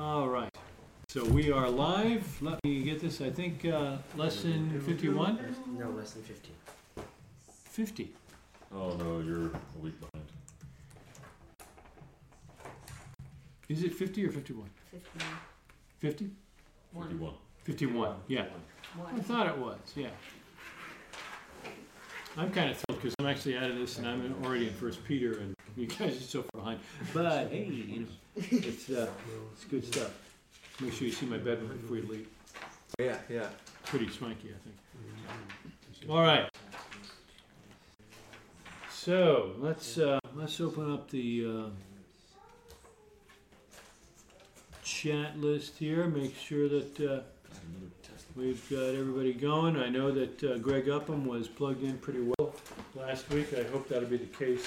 All right. So we are live. Let me get this. I think uh, lesson 51? No, less than 50. 50. Oh no, you're a week behind. Is it 50 or 51? 51. 50? One. Fifty-one. 51. Yeah. I One. thought it was. Yeah. I'm kind of thrilled because I'm actually out of this and I'm in- already in First Peter and you guys are so far behind. But hey, you know, it's, uh, it's good stuff. Make sure you see my bedroom before you leave. Yeah, yeah. Pretty swanky, I think. All right. So let's uh, let's open up the uh, chat list here. Make sure that uh, we've got everybody going. I know that uh, Greg Upham was plugged in pretty well last week. I hope that'll be the case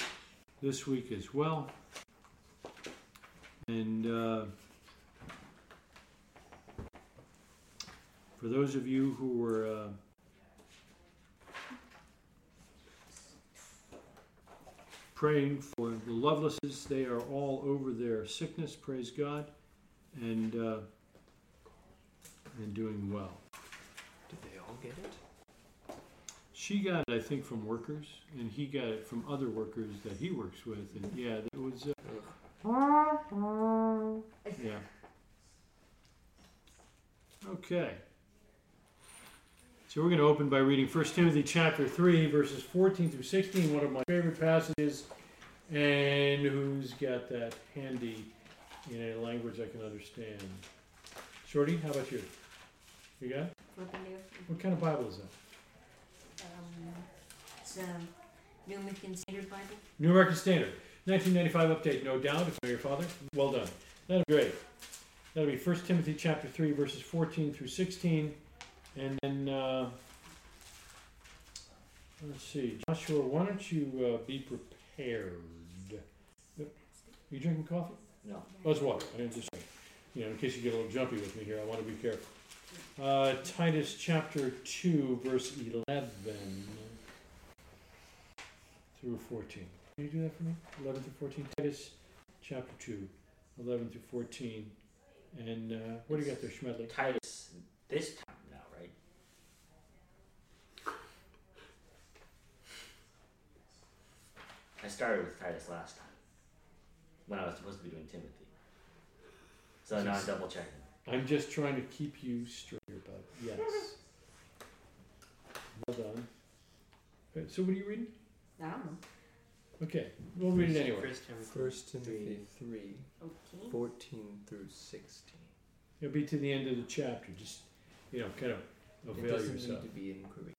this week as well. And uh, for those of you who were uh, praying for the Lovelaces, they are all over their sickness, praise God, and uh, and doing well. Did they all get it? She got it, I think, from workers, and he got it from other workers that he works with, and yeah, it was. Uh, yeah. Okay. So we're going to open by reading 1 Timothy chapter 3, verses 14 through 16, one of my favorite passages. And who's got that handy in a language I can understand? Shorty, how about you? You got it? What kind of Bible is that? Um, it's um, New American Standard Bible. New American Standard, 1995 update, no doubt. If you know your father, well done. That'll be great. That'll be 1 Timothy chapter 3, verses 14 through 16. And then, uh, let's see, Joshua, why don't you uh, be prepared? Yep. You drinking coffee? No. Oh, it's water. I didn't just, you know, in case you get a little jumpy with me here, I want to be careful. Uh, Titus chapter 2, verse 11 through 14. Can you do that for me? 11 through 14. Titus chapter 2, 11 through 14. And uh, what do you got there, Schmedley? Titus, this time now, right? I started with Titus last time. When I was supposed to be doing Timothy. So now I'm double checking. I'm just trying to keep you straight about yes. Well done. Uh, So what are you reading? I don't know. Okay, we'll read it anyway. First Timothy. First Timothy 3, Okay. 14 through 16. It'll be to the end of the chapter. Just, you know, kind of It avail doesn't yourself. need to be in Korean.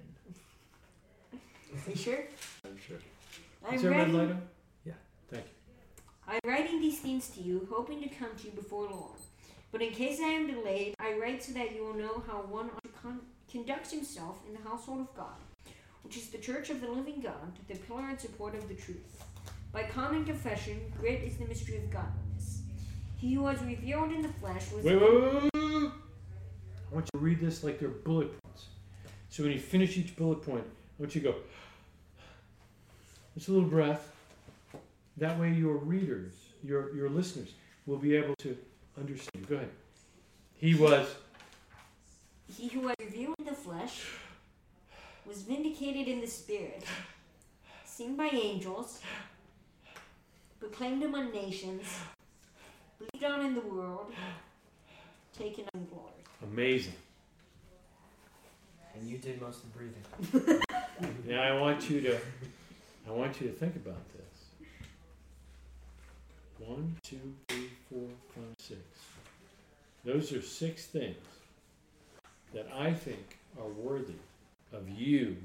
Are you sure? I'm sure. I'm Is there a red writing, light on? Yeah. Thank you. I'm writing these things to you, hoping to come to you before long. But in case I am delayed, I write so that you will know how one ought to con- conducts himself in the household of God, which is the church of the living God, the pillar and support of the truth. By common confession, great is the mystery of godliness. He who was revealed in the flesh was wait, wait, wait, wait. I want you to read this like they're bullet points. So when you finish each bullet point, I want you to go, just a little breath. That way your readers, your, your listeners, will be able to understand you. Go ahead. He was, He who was revealed in the flesh was vindicated in the spirit, seen by angels, proclaimed among nations, believed on in the world, taken on glory. amazing. And you did most of the breathing. Now I want you to, I want you to think about this. One, two, three, four, five, six. Those are six things that I think are worthy of you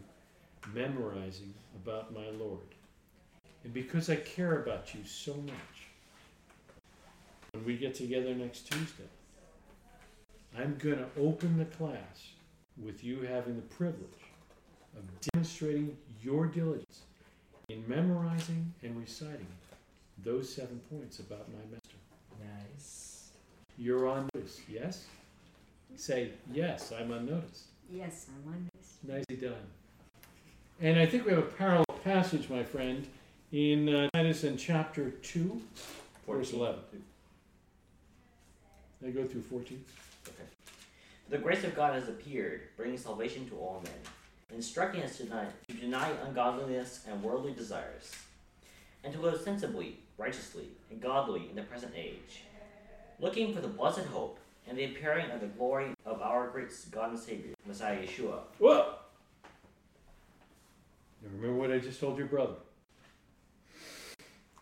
memorizing about my Lord. And because I care about you so much, when we get together next Tuesday, I'm going to open the class with you having the privilege of demonstrating your diligence in memorizing and reciting those seven points about my master. Nice. You're on notice, yes? Say, yes, I'm on notice. Yes, I'm on this. Nicely done. And I think we have a parallel passage, my friend, in uh, Titus in chapter 2, verse 11. I go through 14. Okay. The grace of God has appeared, bringing salvation to all men, instructing us to deny, to deny ungodliness and worldly desires, and to live sensibly, righteously, and godly in the present age, looking for the blessed hope and the appearing of the glory of our great God and Savior, Messiah Yeshua, Whoa! Now remember what I just told your brother.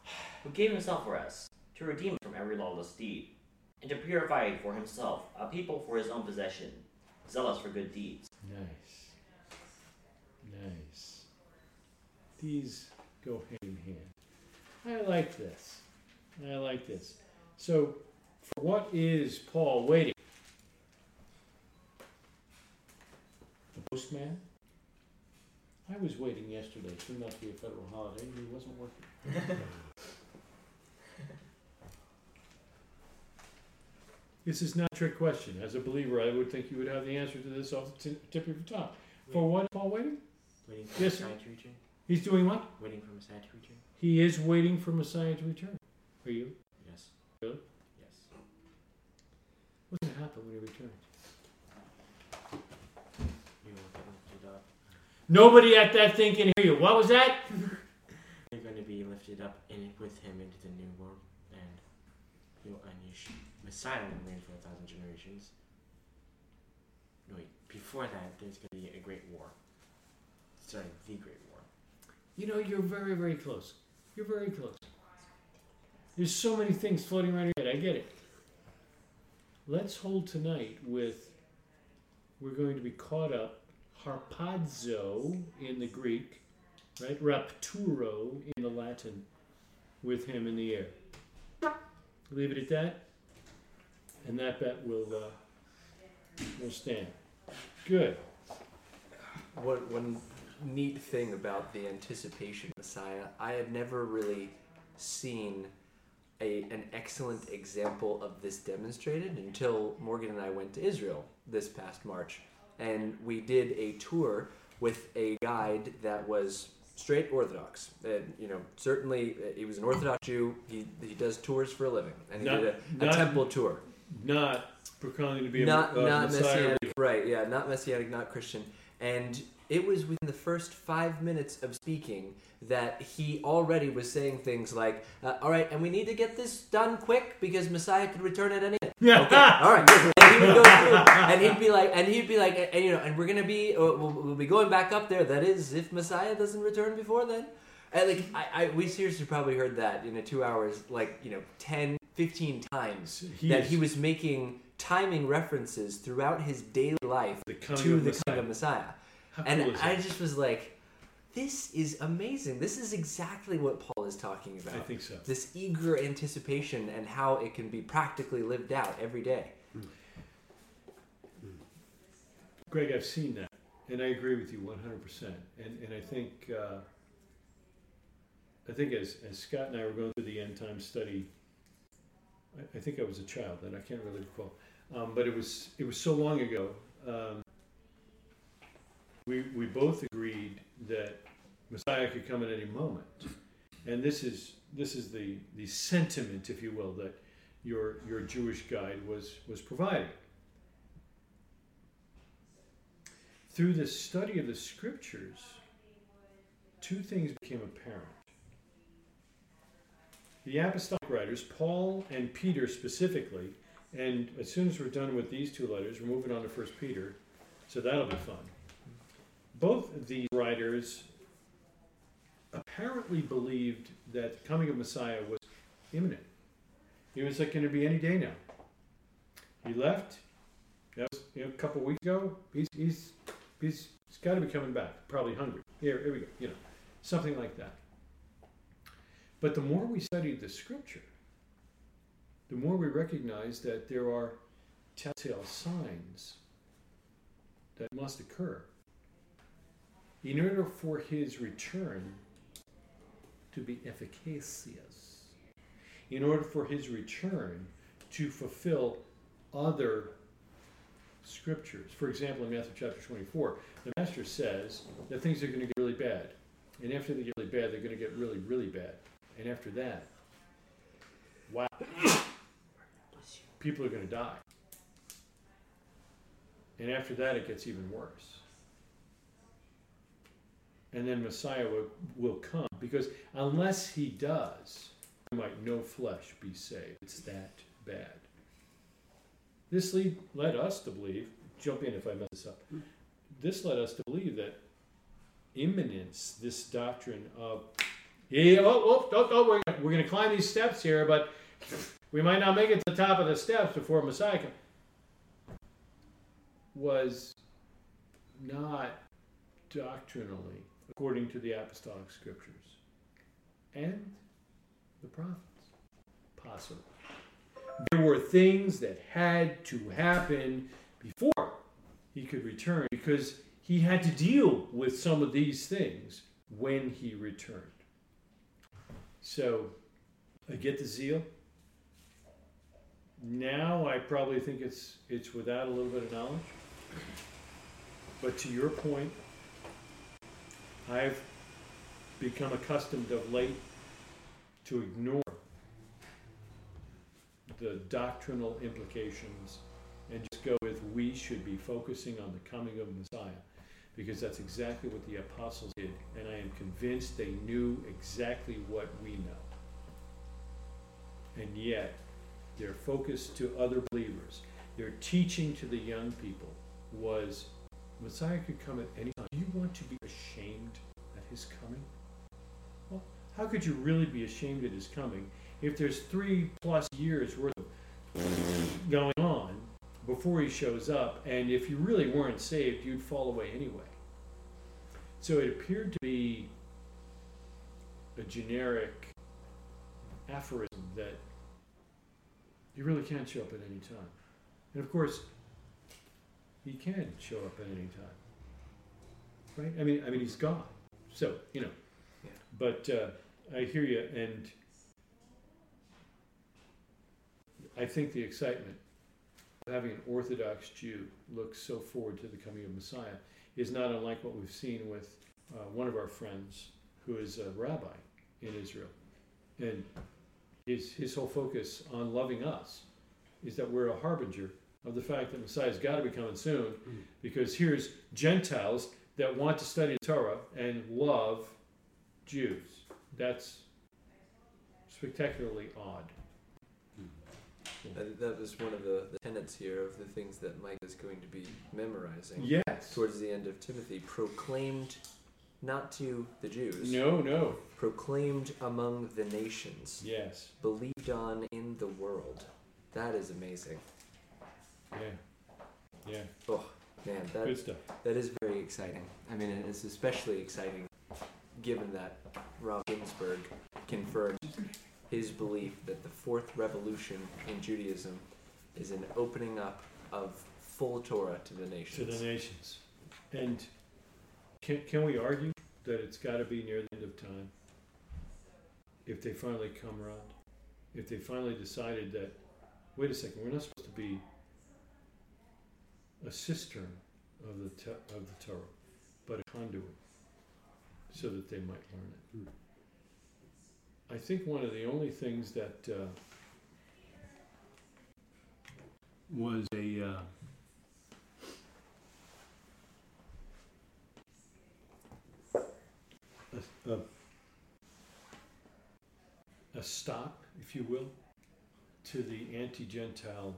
who gave himself for us, to redeem us from every lawless deed, and to purify for himself a people for his own possession, zealous for good deeds. Nice. Nice. These go hand in hand. I like this. I like this. So, for what is Paul waiting? The postman? I was waiting yesterday. It turned out to be a federal holiday and he wasn't working. this is not a trick question. As a believer, I would think you would have the answer to this off the t- tip of your tongue. For what is Paul waiting? Waiting for Yes. Messiah to return. He's doing what? Waiting for Messiah to return. He is waiting for Messiah to return. Are you? Yes. Really? Yes. What's going to happen when he returns? You will get lifted up. Nobody at that thing can hear you. What was that? You're going to be lifted up in with him into the new world, and you'll and you sh- Messiah will reign for a thousand generations. No, wait. Before that, there's going to be a great war. Starting the great war. You know, you're very, very close. You're very close. There's so many things floating around your head. I get it. Let's hold tonight with we're going to be caught up harpazo in the Greek, right? Rapturo in the Latin with him in the air. Leave it at that. And that bet will uh, will stand. Good. One, one neat thing about the anticipation Messiah, I had never really seen a, an excellent example of this demonstrated until Morgan and I went to Israel this past March. And we did a tour with a guide that was straight Orthodox. And, you know, certainly he was an Orthodox Jew. He, he does tours for a living. And he Not- did a, a not- temple tour Not proclaiming to be a not uh, not Messiah messianic, right? Yeah, not messianic, not Christian. And it was within the first five minutes of speaking that he already was saying things like, uh, "All right, and we need to get this done quick because Messiah could return at any minute." Yeah. Okay, all right. And he would go through, and he'd be like, and he'd be like, and, and, you know, and we're gonna be, uh, we'll, we'll be going back up there. That is, if Messiah doesn't return before then. And like, I, I, we seriously probably heard that in a two hours, like, you know, 10, 15 times He that is he was making timing references throughout his daily life the to the Messiah. coming of Messiah. How And cool I just was like, this is amazing. This is exactly what Paul is talking about. I think so. This eager anticipation and how it can be practically lived out every day. Greg, I've seen that, and I agree with you 100%. And, and I think, uh, I think as, as Scott and I were going through the end time study, I, I think I was a child then, I can't really recall. Um, but it was, it was so long ago. Um, we, we both agreed that Messiah could come at any moment. And this is, this is the, the sentiment, if you will, that your, your Jewish guide was, was providing. through the study of the scriptures, two things became apparent. The apostolic writers, Paul and Peter specifically, and as soon as we're done with these two letters, we're moving on to First Peter, so that'll be fun. Both of these writers apparently believed that the coming of Messiah was imminent. He was like going to be any day now. He left. That was you know, a couple weeks ago. He's he's he's, he's got to be coming back. Probably hungry. Here, here we go. You know, something like that. But the more we studied the scripture, the more we recognize that there are telltale signs that must occur in order for his return to be efficacious, in order for his return to fulfill other scriptures. For example, in Matthew chapter 24, the master says that things are going to get really bad. And after they get really bad, they're going to get really, really bad. And after that, wow. people are going to die. And after that, it gets even worse. And then Messiah will, will come because unless he does, might no flesh be saved. It's that bad. This lead, led us to believe, jump in if I mess this up, this led us to believe that imminence, this doctrine of, yeah, oh, oh, oh, oh we're, we're going to climb these steps here, but we might not make it to the top of the steps before Messiah comes, was not doctrinally according to the apostolic scriptures and the prophets. Possible. There were things that had to happen before he could return because he had to deal with some of these things when he returned. So I get the zeal. Now I probably think it's it's without a little bit of knowledge. But to your point, I've become accustomed of late to ignore the doctrinal implications and just go with we should be focusing on the coming of Messiah because that's exactly what the apostles did and I am convinced they knew exactly what we know. And yet their focus to other believers, their teaching to the young people was Messiah could come at any time. Do you want to be at his coming? Well, how could you really be ashamed at his coming if there's three plus years worth of going on before he shows up, and if you really weren't saved, you'd fall away anyway. So it appeared to be a generic aphorism that you really can't show up at any time. And of course, he can show up at any time. Right? I mean, I mean, he's God. So you know. Yeah. But uh, I hear you, and I think the excitement of having an Orthodox Jew look so forward to the coming of Messiah is not unlike what we've seen with uh, one of our friends who is a rabbi in Israel. And his, his whole focus on loving us is that we're a harbinger of the fact that Messiah's got to be coming soon because here's Gentiles that want to study the Torah and love Jews. That's spectacularly odd. Hmm. That, that was one of the, the tenets here of the things that Mike is going to be memorizing Yes. towards the end of Timothy. Proclaimed not to the Jews, No, no. proclaimed among the nations, Yes. believed on in the world. That is amazing. Yeah. Yeah. Oh man, that Good stuff. that is exciting. I mean, it's especially exciting given that Rob Ginsburg confirmed his belief that the fourth revolution in Judaism is an opening up of full Torah to the nations. To the nations. And can, can we argue that it's got to be near the end of time? If they finally come around? If they finally decided that, wait a second, we're not supposed to be a cistern of the, te- of the Torah, but a conduit so that they might learn it. I think one of the only things that uh, was a uh, a, a, a stop, if you will, to the anti-Gentile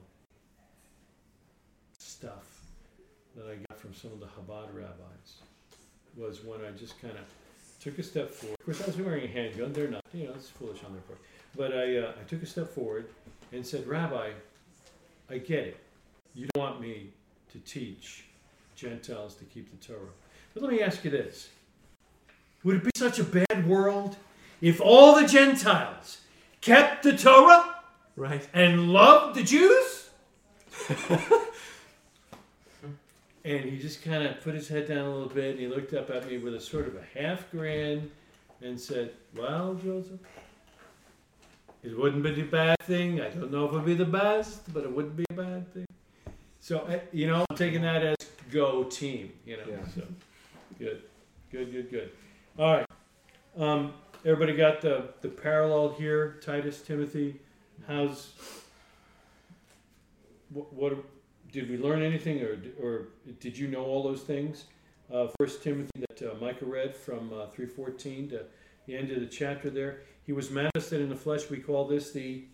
stuff that I got from some of the Chabad rabbis was when I just kind of took a step forward. Of course, I was wearing a handgun. They're not, you know, it's foolish on their part. But I, uh, I took a step forward and said, Rabbi, I get it. You don't want me to teach Gentiles to keep the Torah. But let me ask you this Would it be such a bad world if all the Gentiles kept the Torah Right. and loved the Jews? and he just kind of put his head down a little bit and he looked up at me with a sort of a half grin and said, Well, Joseph, it wouldn't be a bad thing. I don't know if it would be the best, but it wouldn't be a bad thing. So, I- you know, I'm taking that as go team, you know. Yeah. So, good, good, good, good. All right. Um, everybody got the, the parallel here, Titus, Timothy. How's what, what did we learn anything, or or did you know all those things? Uh, First Timothy that uh, Micah read from uh, three fourteen to the end of the chapter. There, he was manifested in the flesh. We call this the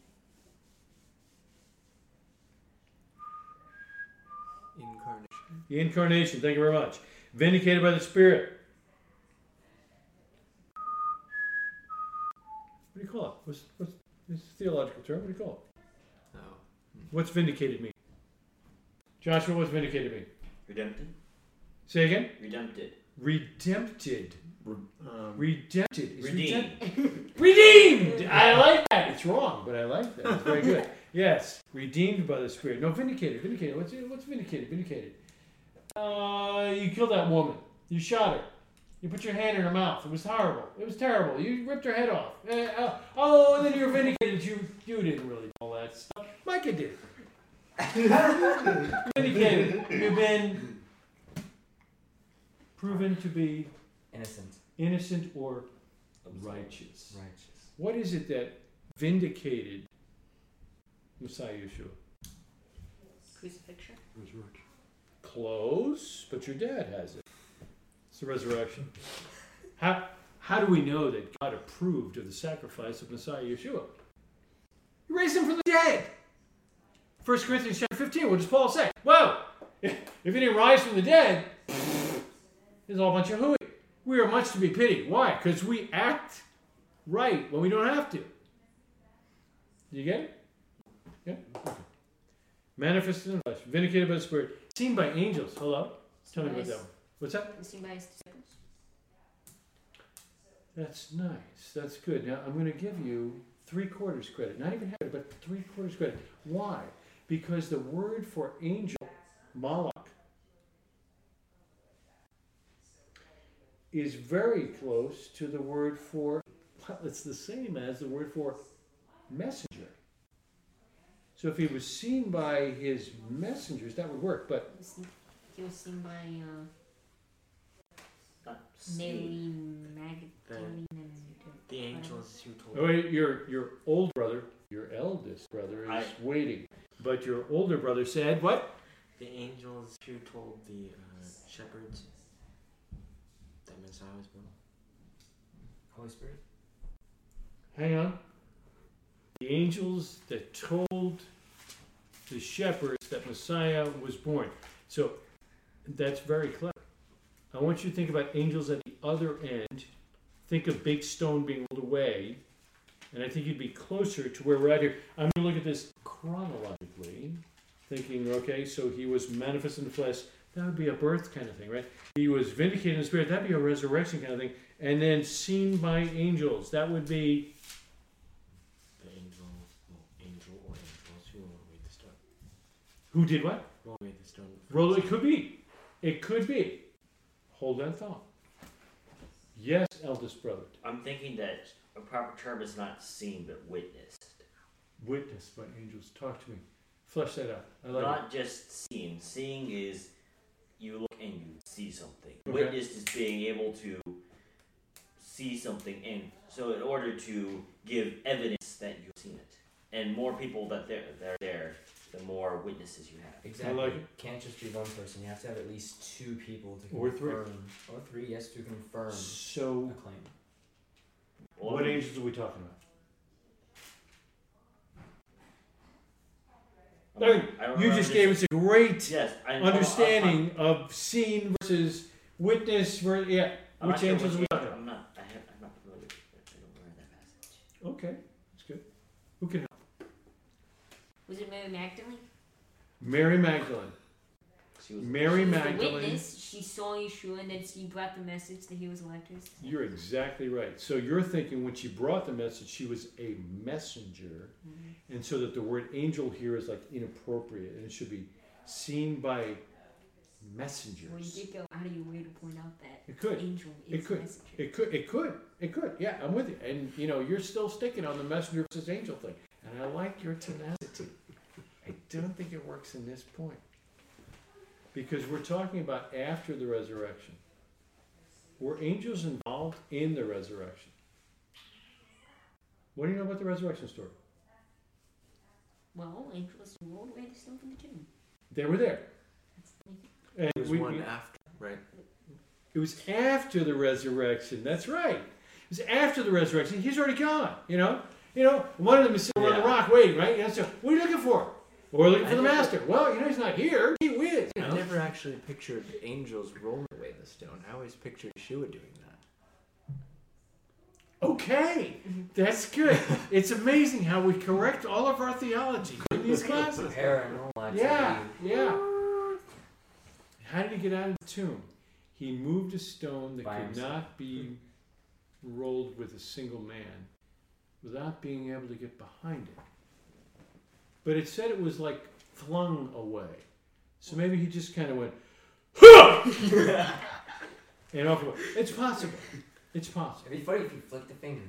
Incarnation. the incarnation. Thank you very much. Vindicated by the Spirit. What do you call it? What's what's a theological term? What do you call it? Oh. What's vindicated mean? Joshua, what's vindicated me. Redempted. Say again. Redempted. Redempted. Um, Redempted. Is Redeemed. redemp- redeemed. I like that. It's wrong, but I like that. It's very good. Yes, redeemed by the Spirit. No, vindicated. Vindicated. What's what's vindicated? Vindicated. Uh, you killed that woman. You shot her. You put your hand in her mouth. It was horrible. It was terrible. You ripped her head off. Uh, uh, oh, and then you're vindicated. You you didn't really do all that stuff. Micah did. Vindicated. You've been proven to be Innocent. innocent or righteous. Righteous. What is it that vindicated Messiah Yeshua? Crucifixion. resurrection. Close, but your dad has it. It's the resurrection. How, how do we know that God approved of the sacrifice of Messiah Yeshua? He raised him from the dead. 1 Corinthians chapter 15, what does Paul say? Well, if, if he didn't rise from the dead, there's all a bunch of hooey. We are much to be pitied. Why? Because we act right when we don't have to. You get it? Yeah? Okay. Manifested in the flesh, vindicated by the Spirit, seen by angels. Hello? Tell me about that one. What's that? Seen by his disciples. That's nice. That's good. Now I'm going to give you three quarters credit. Not even half, but three quarters credit. Why? Because the word for angel, malach, is very close to the word for. Well, it's the same as the word for messenger. So if he was seen by his messengers, that would work. But He was seen- He was seen by uh, Not. Mary Magdalene The angels who told Oh, wait, your your old brother, your eldest brother, is I- waiting. But your older brother said, "What? the angels who told the uh, shepherds that Messiah was born. Holy Spirit. Hang on." The angels that told the shepherds that Messiah was born. So that's very clever. I want you to think about angels at the other end. Think of big stone being rolled away, and I think you'd be closer to where we're at here. I'm going to look at this chronologically, thinking, okay, so he was manifest in the flesh. That would be a birth kind of thing, right? He was vindicated in the spirit. That'd be a resurrection kind of thing. And then seen by angels. That would be The angel, well, angel or angels who rolled away the stone. who did what? Rolled away the stone. Well, it could be. It could be. Hold that thought. Yes, eldest brother. I'm thinking that a proper term is not seen but witnessed. Witnessed by angels. Talk to me. Flesh that out. I like not just seen. Seeing is you look and you see something. Okay. Witnessed is being able to see something, and so in order to give evidence that you've seen it, and more people that they're, that are there, the more witnesses you have. Exactly. like it. Can't just be one person. You have to have at least two people to Or three. confirm. Or three, yes, to confirm it. So, a claim. Well, what angels are we talking about? I'm mean, I You just gave us a great yes I, understanding of seen versus witness. Ver- yeah. I'm Which not sure angels are we talking about? I'm not. I have. I'm not familiar with. I don't remember that passage. Okay, that's good. Who can help? Was it Mary Magdalene? Mary Magdalene. She was. Mary she was Magdalene. She saw Yeshua and then she brought the message that he was elected. You're exactly right. So you're thinking when she brought the message, she was a messenger, Mhm. and so that the word angel here is like inappropriate, and it should be seen by messengers. Well, you did go out of your way to point out that It could. angel It is could. messenger. It could. It could. It could. Yeah, I'm with you. And you know, you're still sticking on the messenger versus angel thing, and I like your tenacity. I don't think it works in this point because we're talking about after the resurrection. Were angels involved in the resurrection? What do you know about the resurrection story? Well, angels rolled away the stone from the tomb. They were there. That's the only thing. And There was we- one we- after, right? It was after the resurrection. That's right. It was after the resurrection. He's already gone. You know. You know. One of them is sitting on the rock waiting. Right. You know, so what are you looking for? We're looking I for the never- master. Well, you know he's not here. He is. You I never actually pictured angels rolling away the stone. I always pictured Yeshua doing that. Okay, mm-hmm. that's good. it's amazing how we correct all of our theology in these classes. Paranormal. Yeah, yeah. How did he get out of the tomb? He moved a stone that By could himself. not be rolled with a single man without being able to get behind it. But it said it was like flung away. So maybe he just kind of went, "Huh!" and off it went. It's possible. It's possible. It'd be funny if you flicked the finger.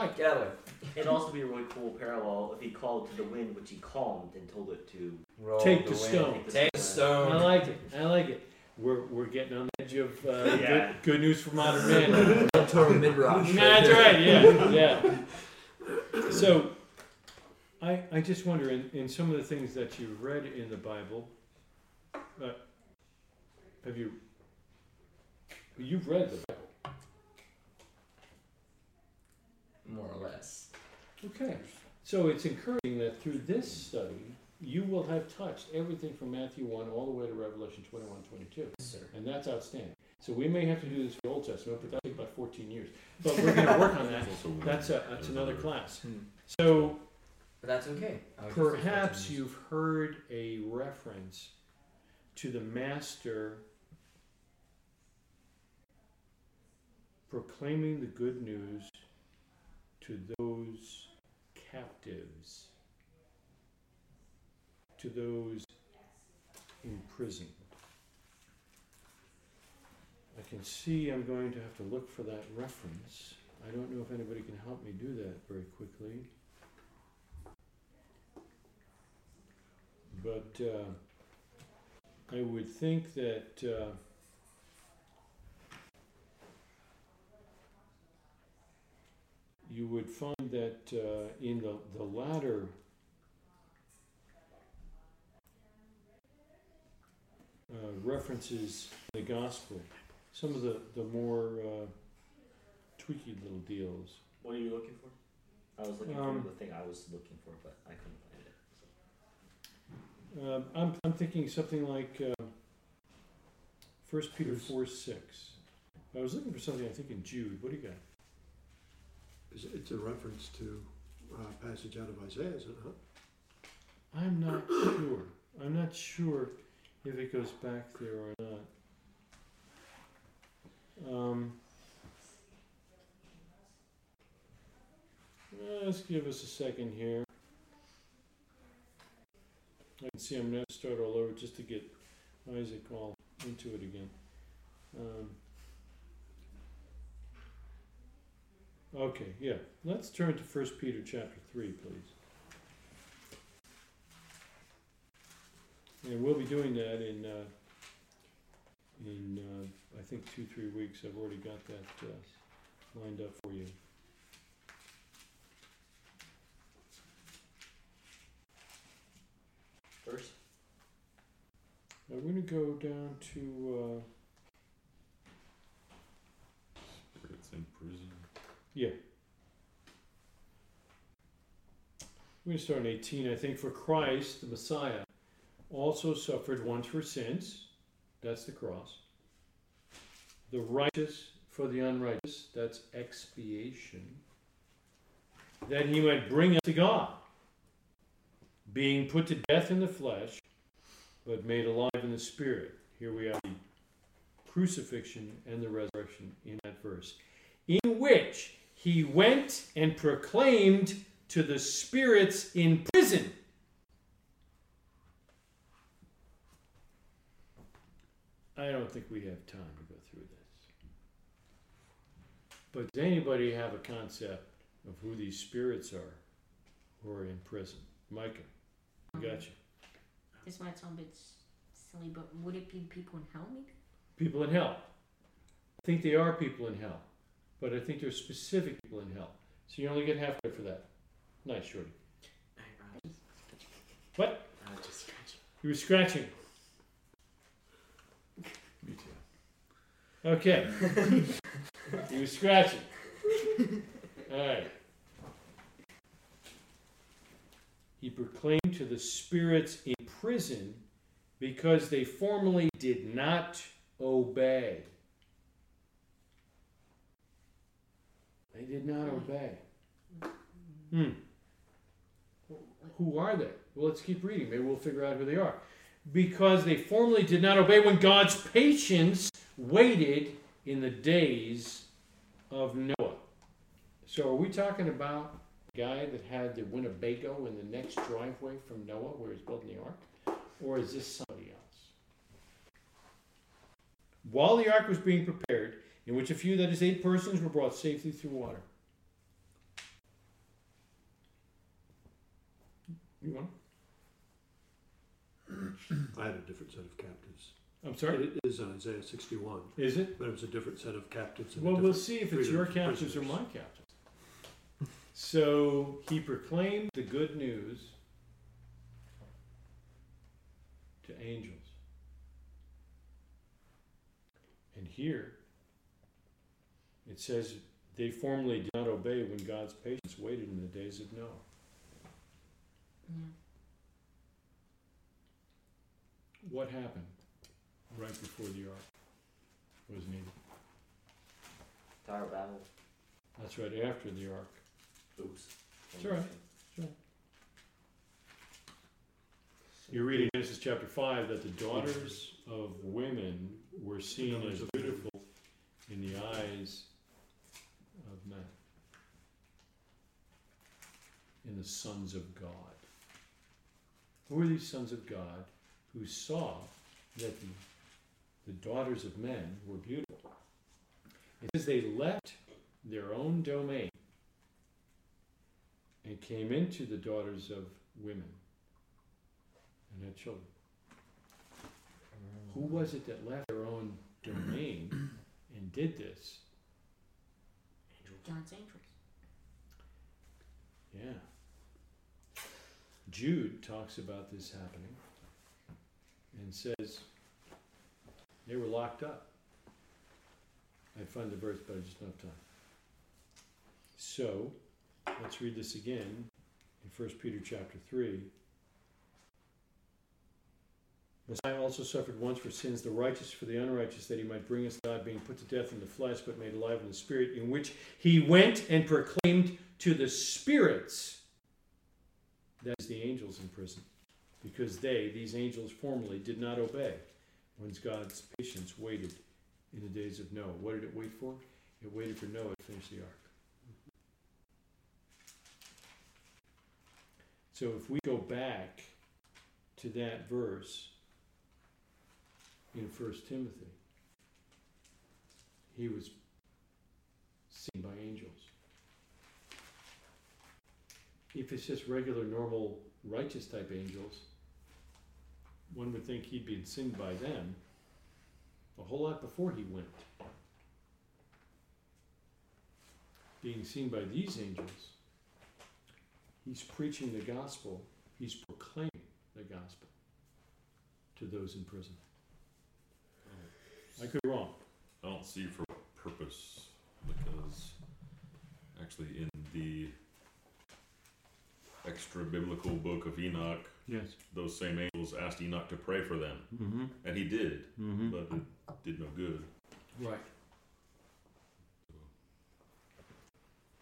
Right. Get out of the way. It'd also be a really cool parallel if he called to the wind, which he calmed, and told it to Roll Take the wind. stone. take the Take the I like it. I like it. We're, we're getting on the edge of uh, Yeah. good, good news for modern man. Torah midrash. That's right. Yeah, yeah. So, I I just wonder in, in some of the things that you've read in the Bible, uh, have you you've read the Bible? More or less. Okay. So it's encouraging that through this study you will have touched everything from Matthew 1 all the way to Revelation 21, 22. Sir. And that's outstanding. So we may have to do this for the Old Testament, but that'll take about 14 years. But we're going to work on that. It's also weird. That's, a, that's another class. Hmm. So But that's okay. I was just perhaps you've heard a reference to the Master proclaiming the good news to those captives, to those imprisoned. I can see I'm going to have to look for that reference. I don't know if anybody can help me do that very quickly. But uh, I would think that uh, you would find that uh, in the, the latter uh, references the gospel, some of the, the more uh, tweaky little deals. What are you looking for? I was looking Um, for the thing I was looking for, but I couldn't. Um, I'm, I'm thinking something like uh, 1 Peter 4 6. I was looking for something, I think, in Jude. What do you got? It's, a reference to a passage out of Isaiah, isn't it? I'm not sure. I'm not sure if it goes back there or not. Um, let's give us a second here. I can see I'm going to start all over just to get Isaac all into it again. Um, okay, yeah. Let's turn to 1 Peter chapter 3, please. And we'll be doing that in, uh, in, uh, I think two, three weeks. I've already got that, uh, lined up for you. First, Uh, we're gonna go down to, Spirits in prison. uh, yeah. We're gonna start in eighteen, I think, for Christ, the Messiah, also suffered once for sins, that's the cross. The righteous for the unrighteous, that's expiation. That he might bring us to God, being put to death in the flesh, but made alive in the spirit. Here we have the crucifixion and the resurrection in that verse, in which he went and proclaimed to the spirits in prison. I don't think we have time to go through this. But does anybody have a concept of who these spirits are who are in prison? Micah, I got you. This might sound a bit silly, but would it be people in hell, maybe? People in hell. I think they are people in hell, but I think there's specific people in hell. So you only get half credit for that. Nice, Shorty. Hey, Rob. He was scratching. Me too. Okay. he was scratching. All right. He proclaimed to the spirits in prison because they formerly did not obey. They did not obey. Hmm. Who are they? Well, let's keep reading. Maybe we'll figure out who they are. Because they formerly did not obey when God's patience waited in the days of Noah. So, are we talking about guy that had the Winnebago in the next driveway from Noah where he's building the ark? Or is this somebody else? While the ark was being prepared, in which a few, that is, eight persons, were brought safely through water. You want? I had a different set of captives. I'm sorry. It is on Isaiah 61, Is it? but it was a different set of captives. Well, we'll see if it's your for captives or my captives. So he proclaimed the good news to angels. And here it says they formerly did not obey when God's patience waited in the days of Noah. What happened right before the ark was needed? Tower of Babel. That's right after the ark. Oops. It's all right. You're reading Genesis chapter 5 that the daughters of women were seen as Daughters of men. beautiful in the eyes of men, in the sons of God. Who are these sons of God who saw that the, the daughters of men were beautiful? It says they left their own domain and came into the daughters of women and had children. Who was it that left their own domain and did this? God's angels. Yeah. Jude talks about this happening and says they were locked up. I'd find the verse, but I just don't have time. So, let's read this again in 1 Peter chapter 3. Messiah also suffered once for sins, the righteous for the unrighteous, that he might bring us God, being put to death in the flesh, but made alive in the spirit, in which he went and proclaimed to the spirits, that is, the angels in prison, because they, these angels, formerly did not obey when God's patience waited in the days of Noah. What did it wait for? It waited for Noah to finish the ark. So if we go back to that verse in First Timothy, he was seen by angels. If it's just regular, normal, righteous type angels, one would think he'd been seen by them a whole lot before he went. Being seen by these angels, he's preaching the gospel, he's proclaiming the gospel to those in prison. I could be wrong. I don't see for what purpose, because actually in the extra biblical book of Enoch, Yes. those same angels asked Enoch to pray for them, Mm-hmm. and he did, Mm-hmm. but it did no good. Right.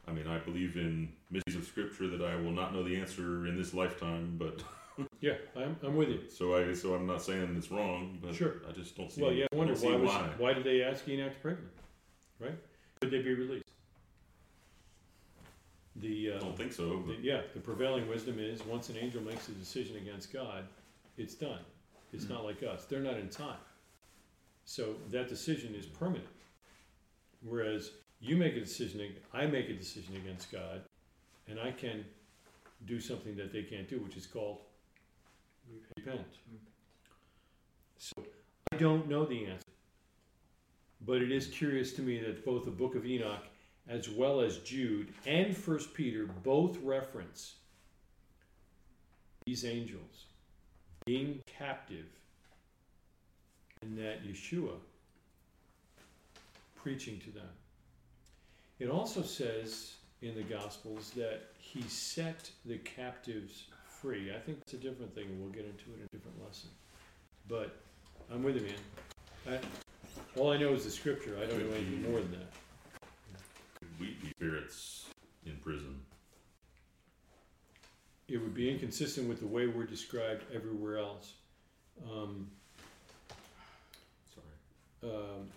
I mean, I believe in mysteries of Scripture that I will not know the answer in this lifetime, but Yeah, I'm, I'm with you. so I so I'm not saying it's wrong, but Sure. I just don't see. Well, yeah, I wonder why, was, why. why did they ask Enoch to them? Right? Could they be released? The, I uh, don't think so. the, yeah, the prevailing wisdom is once an angel makes a decision against God, it's done. It's Hmm. not like us. They're not in time. So that decision is permanent. Whereas you make a decision, I make a decision against God, and I can do something that they can't do, which is called repent. So I don't know the answer. But it is curious to me that both the book of Enoch as well as Jude and First Peter both reference these angels being captive, and that Yeshua preaching to them. It also says in the Gospels that he set the captives free. I think it's a different thing, and we'll get into it in a different lesson. But I'm with you, man. I, all I know is the scripture. I don't know anything more than that. Could we be spirits in prison? It would be inconsistent with the way we're described everywhere else. Um, Sorry. um,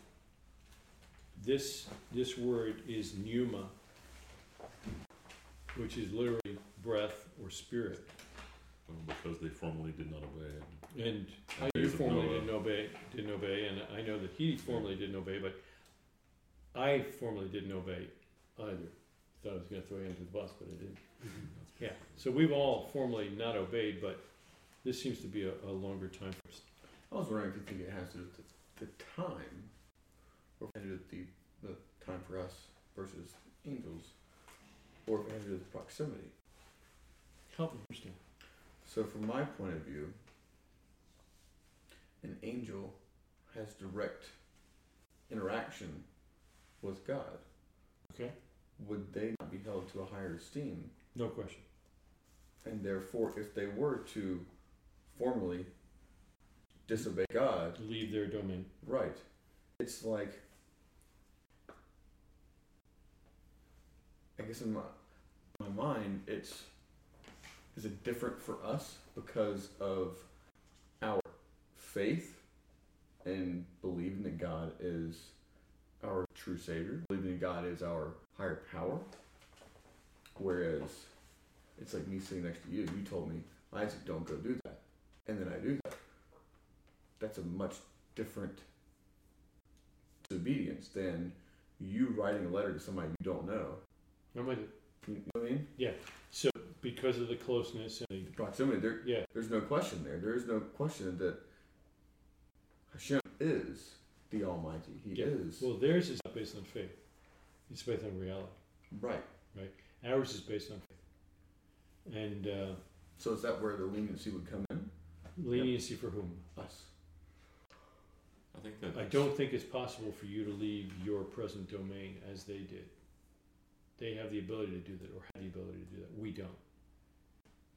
this this word is pneuma, which is literally breath or spirit. Well, because they formally did not obey. And I you days of formerly Noah. didn't obey, didn't obey, and I know that he formerly didn't obey, but I formally didn't obey either. Thought I was going to throw you under the bus, but I didn't. Mm-hmm. Yeah. So we've all formally not obeyed, but this seems to be a, a longer time for us. I was wondering if you think it has to do with the, the time, or if it has to do with the, the time for us versus angels, or if it has to do with proximity. Help me understand. So, from my point of view, an angel has direct interaction with God. Okay. Would they not be held to a higher esteem? No question. And therefore, if they were to formally disobey God, Leave their domain. Right. It's like I guess in my my mind it's is it different for us because of our faith and believing that God is our true savior, believing that God is our higher power. Whereas it's like me sitting next to you, you told me, Isaac, don't go do that. And then I do that. That's a much different disobedience than you writing a letter to somebody you don't know. I'm with you. You know what I mean? Yeah. So because of the closeness and the, Proximity. There, yeah, there's no question there. There is no question that Hashem is the Almighty. He Yeah. is well, theirs is not based on faith. It's based on reality. right. Right. Ours is based on faith. And uh, So is that where the leniency would come in? leniency for whom? Us. I think that I don't think it's possible for you to leave your present domain as they did. They have the ability to do that, or have the ability to do that. We don't.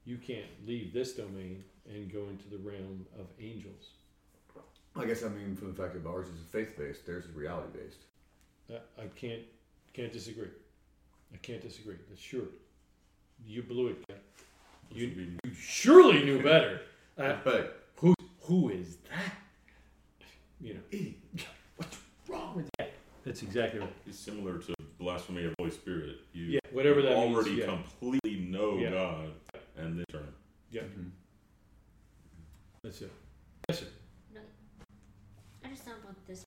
You can't leave this domain and go into the realm of angels. I guess I mean from the fact that ours is faith based, theirs is reality based. I, I can't can't disagree. I can't disagree. That's sure. You blew it. Ken. You, you surely knew better. Uh, but who who is that? You know, what's wrong with that? That's exactly right. It's similar to blasphemy of the Holy Spirit. You Yeah, whatever that means. already yeah. completely know Yeah. God and then turn. Yeah. Mm-hmm. That's it. Yes, sir. I just thought about this.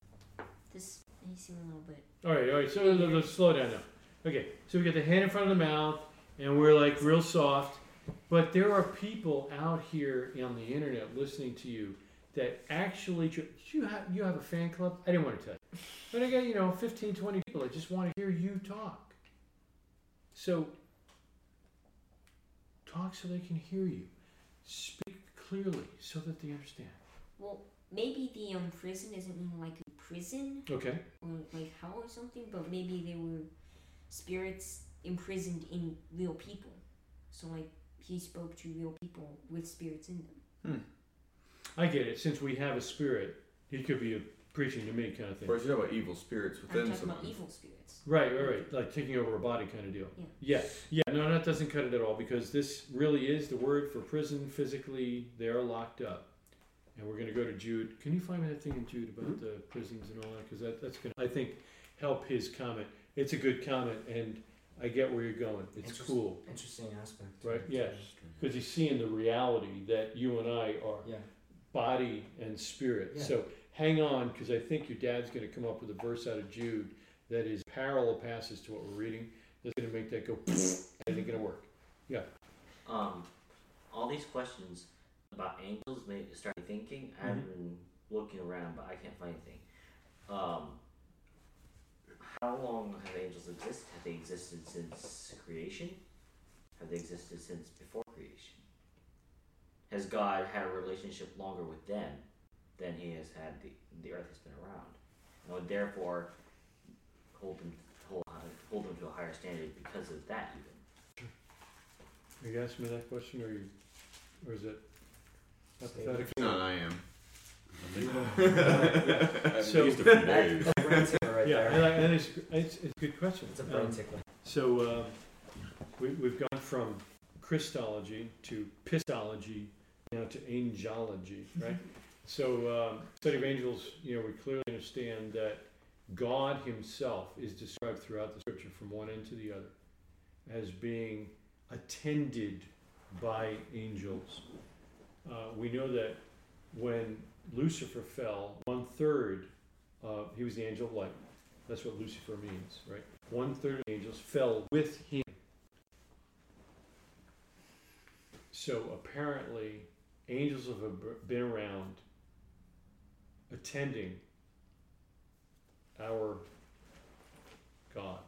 This may seem a little bit. All right, all right. So let- let's slow down now. Okay, so we got the hand in front of the mouth, and we're like real soft. But there are people out here on the internet listening to you that actually tr- you have you have a fan club. I didn't want to tell you, but I got you know 15, 20 people that just want to hear you talk. So talk so they can hear you. Speak clearly so that they understand. Well, maybe the um prison isn't in like a prison Okay. or like hell or something, but maybe they were spirits imprisoned in real people. So like he spoke to real people with spirits in them. Hmm. I get it. Since we have a spirit, he could be a preaching to me kind of thing. whereas you know about evil spirits I'm within talking someone. about evil spirits. Right, right, right. Like taking over a body kind of deal. Yeah. Yeah, yeah. No, that doesn't cut it at all because this really is the word for prison. Physically, they are locked up, and we're going to go to Jude. Can you find me that thing in Jude about the prisons and all that? Because that, that's going to, I think, help his comment. It's a good comment, and I get where you're going. It's Interest- cool, Interesting aspect. right? Yeah, because he's seeing the reality that you and I are Yeah. body and spirit. Yeah. So hang on, because I think your dad's going to come up with a verse out of Jude that is parallel passes to what we're reading. That's going to make that go, and it's going to work. Yeah. Um, all these questions about angels made me start thinking. I've Mhm. been looking around, but I can't find anything. Um, how long have angels existed? Have they existed since creation? Have they existed since before creation? has God had a relationship longer with them than he has had the, the earth has been around. And would therefore hold them, hold, hold them to a higher standard because of that, even. Are you asking me that question, or you, or is it Stay hypothetical? No, I am. I think at So- a few That- That's a brain tickler right Yeah, there. and, I, and it's, it's, it's a good question. It's a brain Um, tickler. So um, we, we've gone from Christology to Pistology now to angelology, right? so um, study of angels, you know, we clearly understand that God Himself is described throughout the Scripture from one end to the other as being attended by angels. Uh, we know that when Lucifer fell, one third, uh, he was the angel of light. That's what Lucifer means, right? One third of the angels fell with him. So apparently, angels have been around attending our God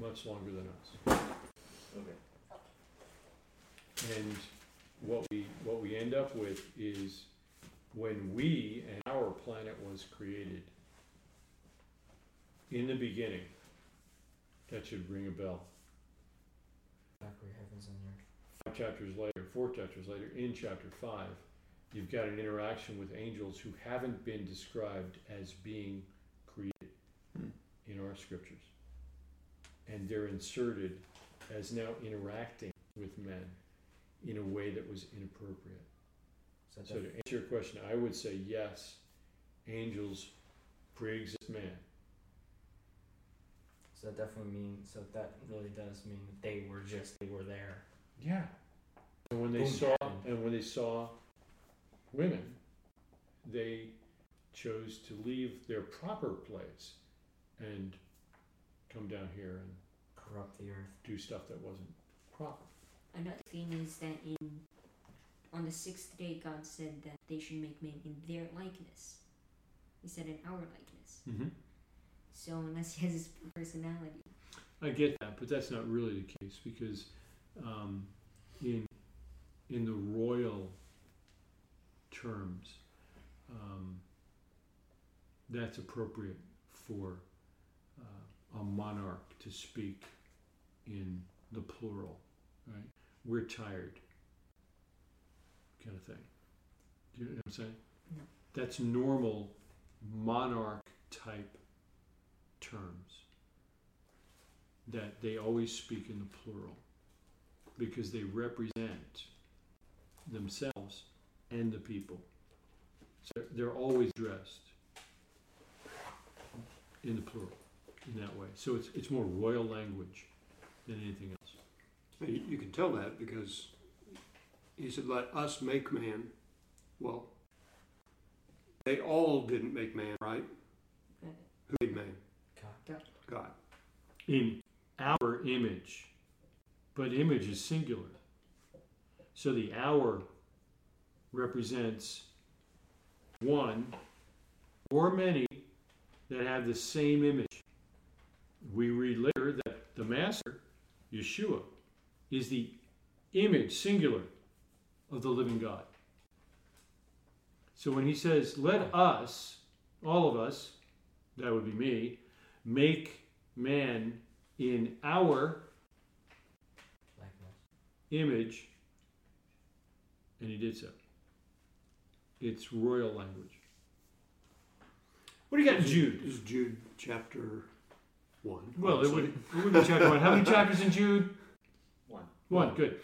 much longer than us. Okay. And what we what we end up with is when we and our planet was created in the beginning, that should ring a bell. Factory heavens and earth. Five chapters later, four chapters later, in chapter five, you've got an interaction with angels who haven't been described as being created Hmm. in our scriptures. And they're inserted as now interacting with men in a way that was inappropriate. So, So to answer your question, I would say yes, angels pre-exist man. so that definitely means. So that really does mean that they were just they were there. Yeah. And when they Boom. saw and when they saw women, they chose to leave their proper place and come down here and Corrupt the earth. do stuff that wasn't proper. Another thing is that in on the sixth day God said that they should make man in their likeness. He said in our likeness. Mm-hmm. So unless he has his personality. I get that, but that's not really the case because um, in in the royal terms, um, that's appropriate for uh, a monarch to speak in the plural, right? We're tired, kind of thing. Do you know what I'm saying? No. That's normal monarch type terms that they always speak in the plural because they represent themselves and the people. So they're always dressed in the plural in that way. So it's, it's more royal language than anything else. And You, you can tell that because he said, "Let us make man." Well, they all didn't make man, right? Right. Who made man? God. God. in our image, but image is singular. So the hour represents one or many that have the same image. We read later that the Master, Yeshua, is the image, singular, of the living God. So when he says, let us, all of us, that would be me, make man in our image, and he did so. It's royal language. What do you got in Jude? This is Jude chapter one. Well, it would, it would be chapter one. How many chapters in Jude? One. One, good.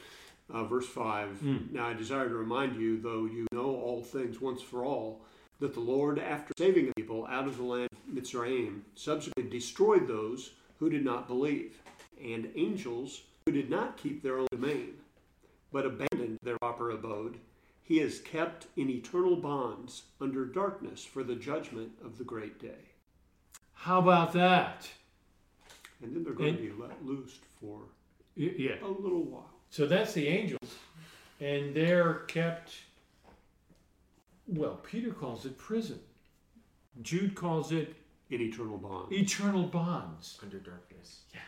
uh, verse 5 Mm. Now I desire to remind you, though you know all things once for all, that the Lord, after saving the people out of the land of Mitzrayim, subsequently destroyed those who did not believe, and angels who did not keep their own domain, but abandoned their proper abode. He is kept in eternal bonds under darkness for the judgment of the great day. How about that? And then they're going And- to be let loose for Yeah. a little while. So that's the angels, and they're kept. Well, Peter calls it prison. Jude calls it In eternal bonds. eternal bonds. Under darkness. It's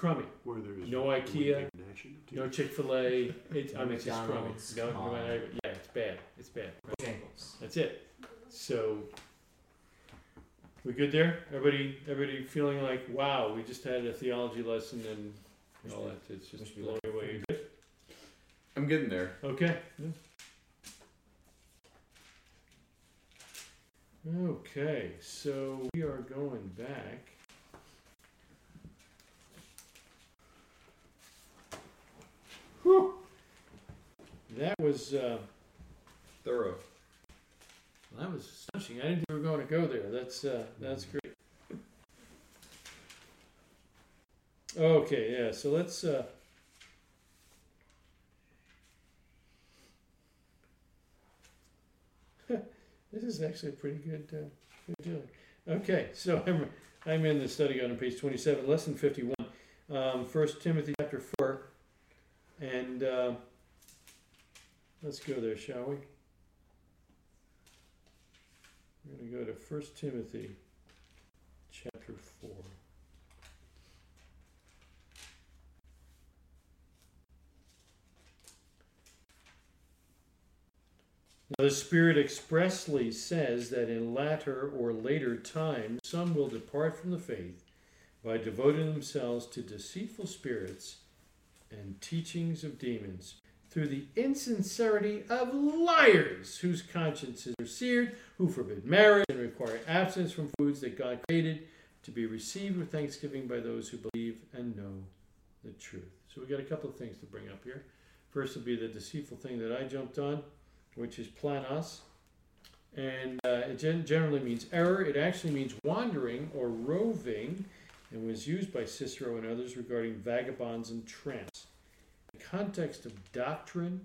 crummy. Where there is No IKEA, weeping and gnashing of teeth. No Chick Fil A. It, I mean, it's just crummy. McDonald's, No, come no, on. no, yeah, it's bad. It's bad. Bojangles. That's it. So we good there? Everybody, everybody feeling like, wow, we just had a theology lesson and all that. It's just blowing away. You good? I'm getting there. Okay. Okay, so we are going back. Whew. That was uh, Thorough. that was astonishing. I didn't think we were going to go there. That's uh, that's great. Okay, yeah. So let's. Uh, this is actually a pretty good, uh, good deal. Okay, so I'm I'm in the study guide on page twenty-seven, lesson fifty-one, um, First Timothy chapter four, and uh, let's go there, shall we? We're going to go to First Timothy chapter four. Now, the Spirit expressly says that in latter or later times some will depart from the faith by devoting themselves to deceitful spirits and teachings of demons through the insincerity of liars whose consciences are seared, who forbid marriage and require abstinence from foods that God created to be received with thanksgiving by those who believe and know the truth. So we got a couple of things to bring up here. First will be the deceitful thing that I jumped on which is planos. And uh, it gen- generally means error. It actually means wandering or roving and was used by Cicero and others regarding vagabonds and tramps. Context of doctrine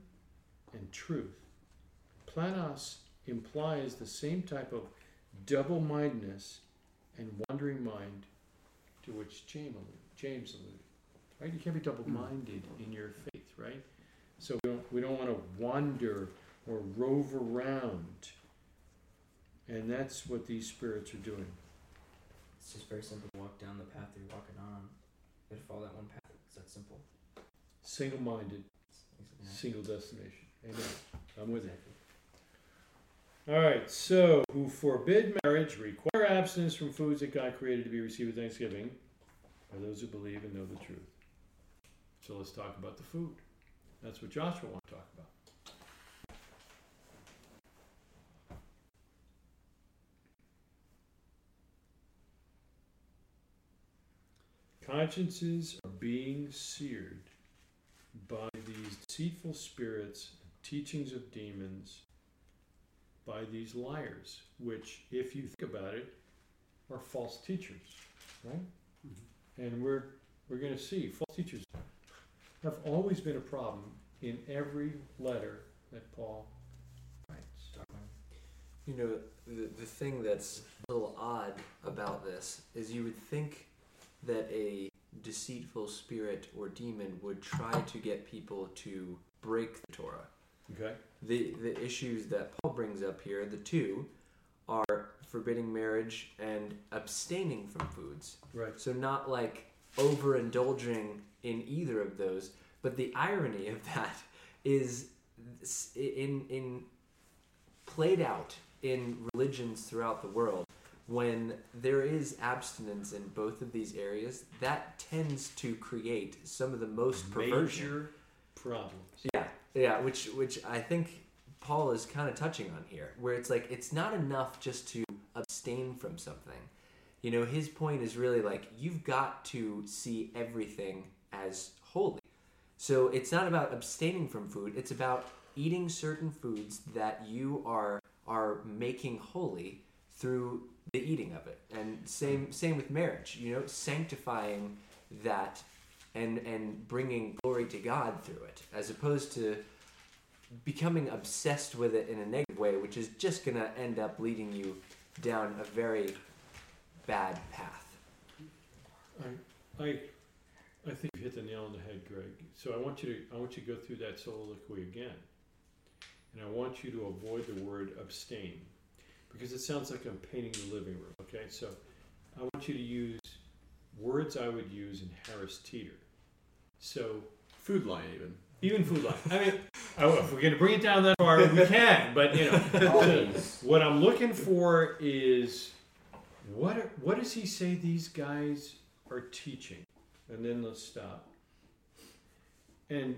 and truth, planos implies the same type of double mindedness and wandering mind to which James alluded. James alluded. Right? You can't be double minded hmm. in your faith, right? So we don't, we don't want to wander or rove around. And that's what these spirits are doing. It's just very simple to walk down the path you're walking on. You gotta follow that one path. It's that simple. Single minded, single destination. Amen. I'm with it. All right, so who forbid marriage, require abstinence from foods that God created to be received with thanksgiving, are those who believe and know the truth. So let's talk about the food. That's what Joshua wants to talk about. Consciences are being seared by these deceitful spirits, teachings of demons, by these liars, which, if you think about it, are false teachers, right? Mm-hmm. And we're we're going to see false teachers have always been a problem in every letter that Paul writes. You know, the, the thing that's a little odd about this is you would think that a deceitful spirit or demon would try to get people to break the Torah. Okay. The, the issues that Paul brings up here, the two, are forbidding marriage and abstaining from foods. Right. So, not like overindulging in either of those, but the irony of that is in, in played out in religions throughout the world when there is abstinence in both of these areas that tends to create some of the most perversion. Major problems. yeah yeah which which i think paul is kind of touching on here where it's like it's not enough just to abstain from something. You know his point is really like you've got to see everything as holy. So it's not about abstaining from food it's about eating certain foods that you are are making holy through the eating of it. And same mm. same with marriage you know sanctifying that and and bringing glory to god through it as opposed to becoming obsessed with it in a negative way which is just going to end up leading you down a very bad path. I, I, I think you hit the nail on the head, Greg. So I want you to, I want you to go through that soliloquy again, and I want you to avoid the word abstain, because it sounds like I'm painting the living room. Okay, so I want you to use words I would use in Harris Teeter. So Food line even. even food line. I mean, oh, if we're gonna bring it down that far, we can. But you know, Always. what I'm looking for is what are, what does he say these guys are teaching? And then let's stop. And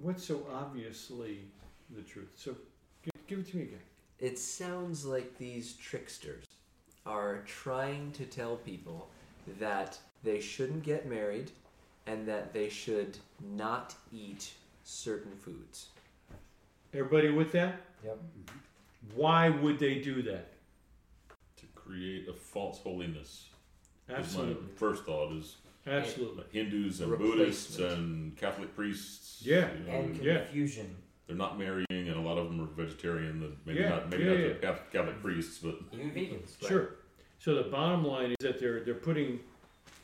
what's so obviously the truth? So give, give it to me again. It sounds like these tricksters are trying to tell people that they shouldn't get married and that they should not eat certain foods. Everybody with that? Yep. Why would they do that? To create a false holiness. is Absolutely. My first thought is Absolutely. Hindus and Buddhists and Catholic priests. Yeah. you know, And Yeah. Confusion. They're not marrying, and a lot of them are vegetarian. and Maybe Yeah, not. Maybe yeah, not yeah. the Catholic, Catholic priests, but Even vegans. Sure. So the bottom line is that they're they're putting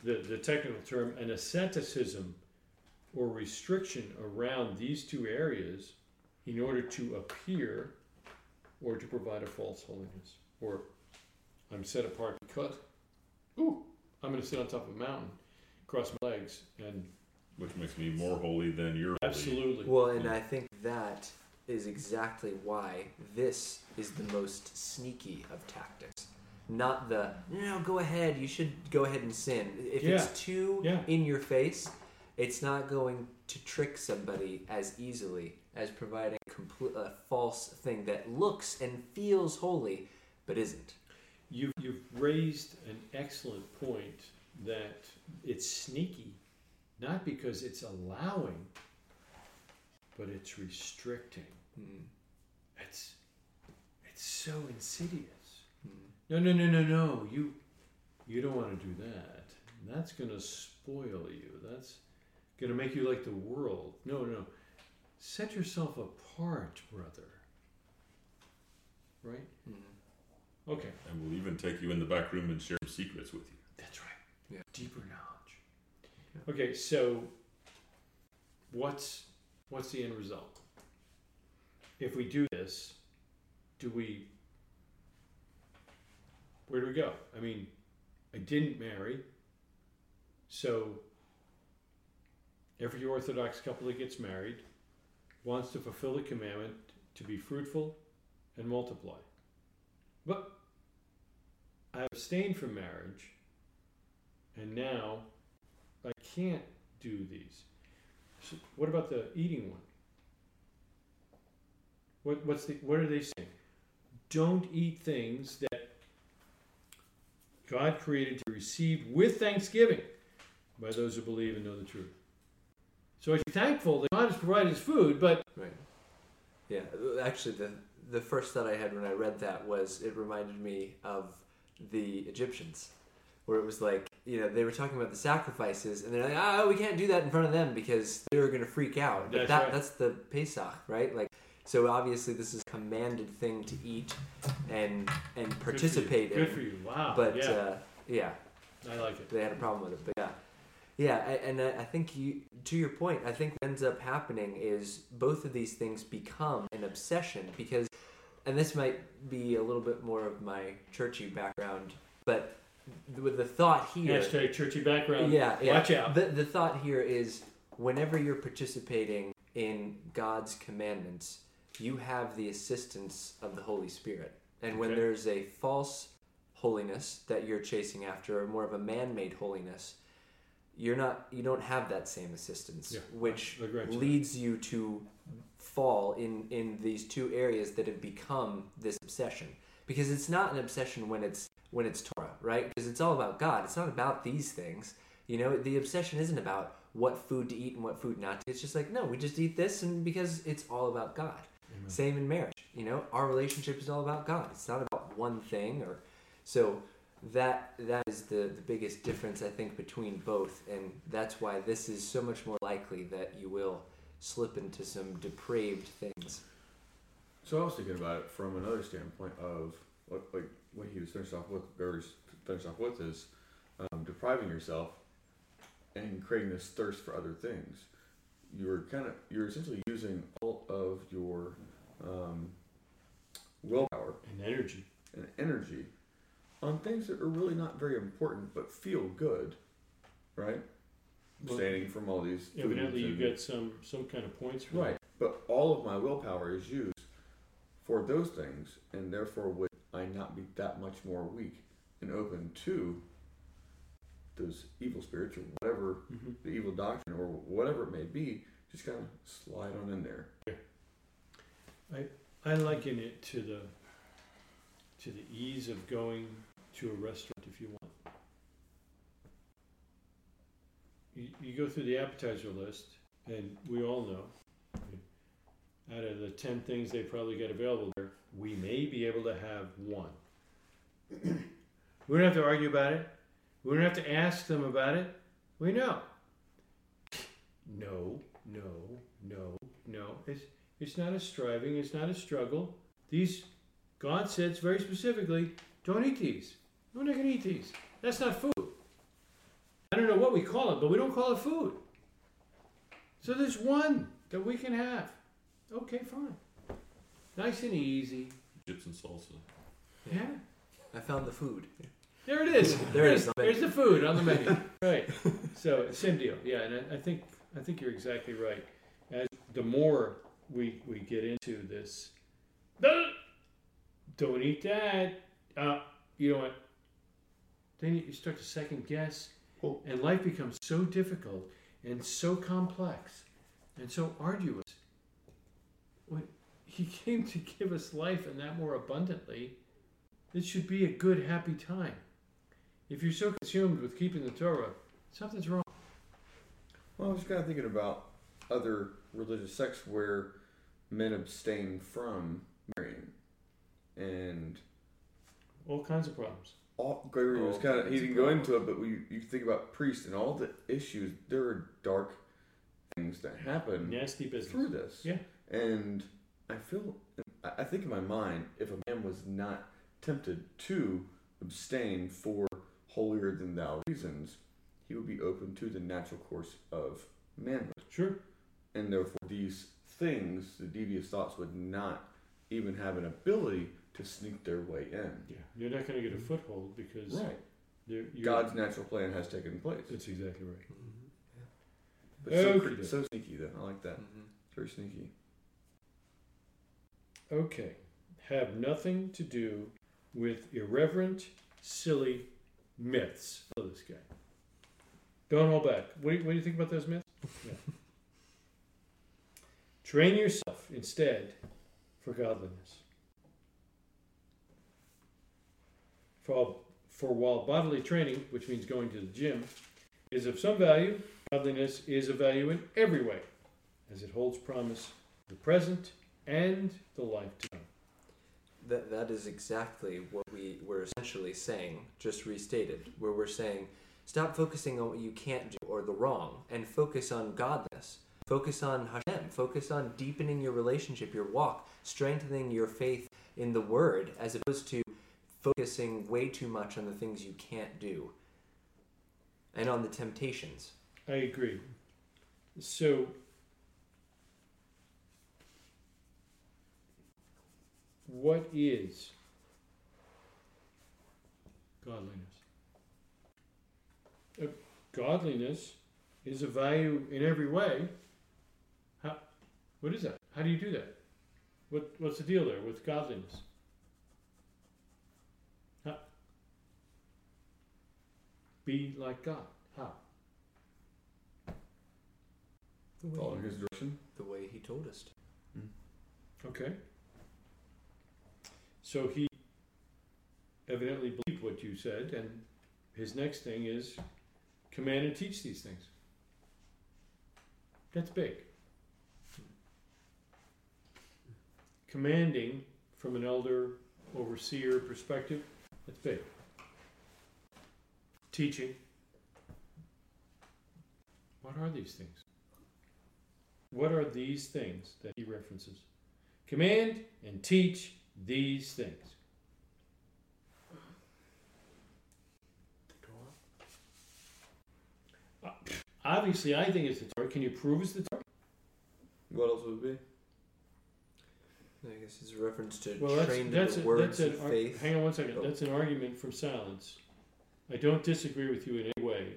the, the technical term an asceticism or restriction around these two areas in order to appear or to provide a false holiness. Or I'm set apart because ooh, I'm gonna sit on top of a mountain, cross my legs, and which makes me more holy than you're holy. absolutely Well, and hmm. I think that is exactly why this is the most sneaky of tactics. Not the, no, go ahead, you should go ahead and sin. If Yeah. it's too Yeah. in your face, it's not going to trick somebody as easily as providing a, complete, a false thing that looks and feels holy but isn't. You've, you've raised an excellent point that it's sneaky, not because it's allowing, but it's restricting. Mm. It's it's so insidious. Mm. No, no, no, no, no. You you don't want to do that. That's gonna spoil you. That's gonna make you like the world. No, no. Set yourself apart, brother. Right? Mm. Okay. And we'll even take you in the back room and share secrets with you. That's right. Yeah. Deeper knowledge. Okay, so what's what's the end result? If we do this, do we where do we go? I mean, I didn't marry, so every Orthodox couple that gets married wants to fulfill the commandment to be fruitful and multiply. But I abstained from marriage and now I can't do these. What about the eating one? What what's the what are they saying? Don't eat things that God created to be received with thanksgiving by those who believe and know the truth. So I should be thankful that God has provided his food, but Right. Yeah. Actually, the the first thought I had when I read that was it reminded me of the Egyptians, where it was like you know they were talking about the sacrifices, and they're like, ah, we can't do that in front of them because they were going to freak out. But That's that right. that's the Pesach, right? Like. So obviously this is a commanded thing to eat and and good for you. participate Good in. for you. Wow. But yeah, uh, yeah, I like it. they had a problem with it. But yeah, yeah, and I I think you, to your point, I think what ends up happening is both of these things become an obsession because, and this might be a little bit more of my churchy background, but with the thought here, Hashtag churchy background. yeah, yeah, Watch out. The the thought here is whenever you're participating in God's commandments, you have the assistance of the Holy Spirit. And when Okay. there's a false holiness that you're chasing after, or more of a man-made holiness, you're not you don't have that same assistance, Yeah, which I agree with you. leads you to fall in in these two areas that have become this obsession. Because it's not an obsession when it's when it's Torah, right? Because it's all about God. It's not about these things. You know, the obsession isn't about what food to eat and what food not to. It's just like, no, we just eat this and because it's all about God. Amen. Same in marriage. You know, our relationship is all about God. It's not about one thing or so that that is the, the biggest difference I think between both and that's why this is so much more likely that you will slip into some depraved things. So I was thinking about it from another standpoint of what, like what he was finished off with, or finished off with is um, depriving yourself and creating this thirst for other things. You're kind of you're essentially using all of your um, willpower And energy. and energy on things that are really not very important but feel good right? Well, Abstaining from all these. Evidently, you and- get some some kind of points Right. But all of my willpower is used for those things, and therefore would I not be that much more weak and open to those evil spirits or whatever. Mhm. the evil doctrine or whatever it may be, just kind of slide on in there. I I liken it to the to the ease of going to a restaurant if you want. You, you go through the appetizer list, and we all know out of the ten things they probably got available there, we may be able to have one. we don't have to argue about it. We don't have to ask them about it. We know. No, no, no, no. It's it's not a striving, it's not a struggle. These, God says very specifically, don't eat these. We're not going to eat these. That's not food. I don't know what we call it, but we don't call it food. So there's one that we can have. Okay, fine. Nice and easy. Chips and salsa. Yeah. I found the food. There it is. There it is. There's the food on the menu. right. So same deal. Yeah, and I, I think I think you're exactly right. As the more we we get into this, "Ah, don't eat that. Uh, you know what? Then you start to second guess, Well- and life becomes so difficult and so complex and so arduous. When he came to give us life and that more abundantly, it should be a good, happy time. If you're so consumed with keeping the Torah, something's wrong. Well, I was kind of thinking about other religious sects where men abstain from marrying, and All kinds of problems. all Gregory was kind of he didn't go into it, but we you think about priests and all the issues. There are dark things that happen Nasty business. through this. Yeah. And I feel, I I think in my mind, if a man was not tempted to abstain for holier than thou reasons, he would be open to the natural course of manhood. Sure. And therefore, these things, the devious thoughts, would not even have an ability to sneak their way in. Yeah. You're not going to get a foothold because Right. they're- you're, God's natural plan has taken place. That's exactly right. But so, Okay. cre- so sneaky, though. I like that. Mhm. Very sneaky. Okay. Have nothing to do with irreverent, silly myths. I love this guy. Don't hold back. What do you, what do you think about those myths? Yeah. Train yourself instead for godliness. For, for while bodily training, which means going to the gym, is of some value, godliness is of value in every way, as it holds promise the present and the life to come. That that is exactly what we were essentially saying, just restated, where we're saying, stop focusing on what you can't do or the wrong, and focus on godness. Focus on Hashem. Focus on deepening your relationship, your walk, strengthening your faith in the Word, as opposed to focusing way too much on the things you can't do, and on the temptations. I agree. So, what is godliness? Uh, godliness is a value in every way. How, what is that? How do you do that? What, what's the deal there with godliness? How? Be like God. How? The way, Following his direction. the way He told us to. Okay. So he evidently believed what you said, and his next thing is command and teach these things. That's big. Commanding from an elder, overseer perspective, that's big. Teaching. What are these things? What are these things that he references? Command and teach these things. Uh, Obviously, I think it's the Torah. Can you prove it's the Torah? What else would it be? I guess it's a reference to Well, that's, train that's, the a, words that's an of faith. hang on one second. Oh. That's an argument from silence. I don't disagree with you in any way,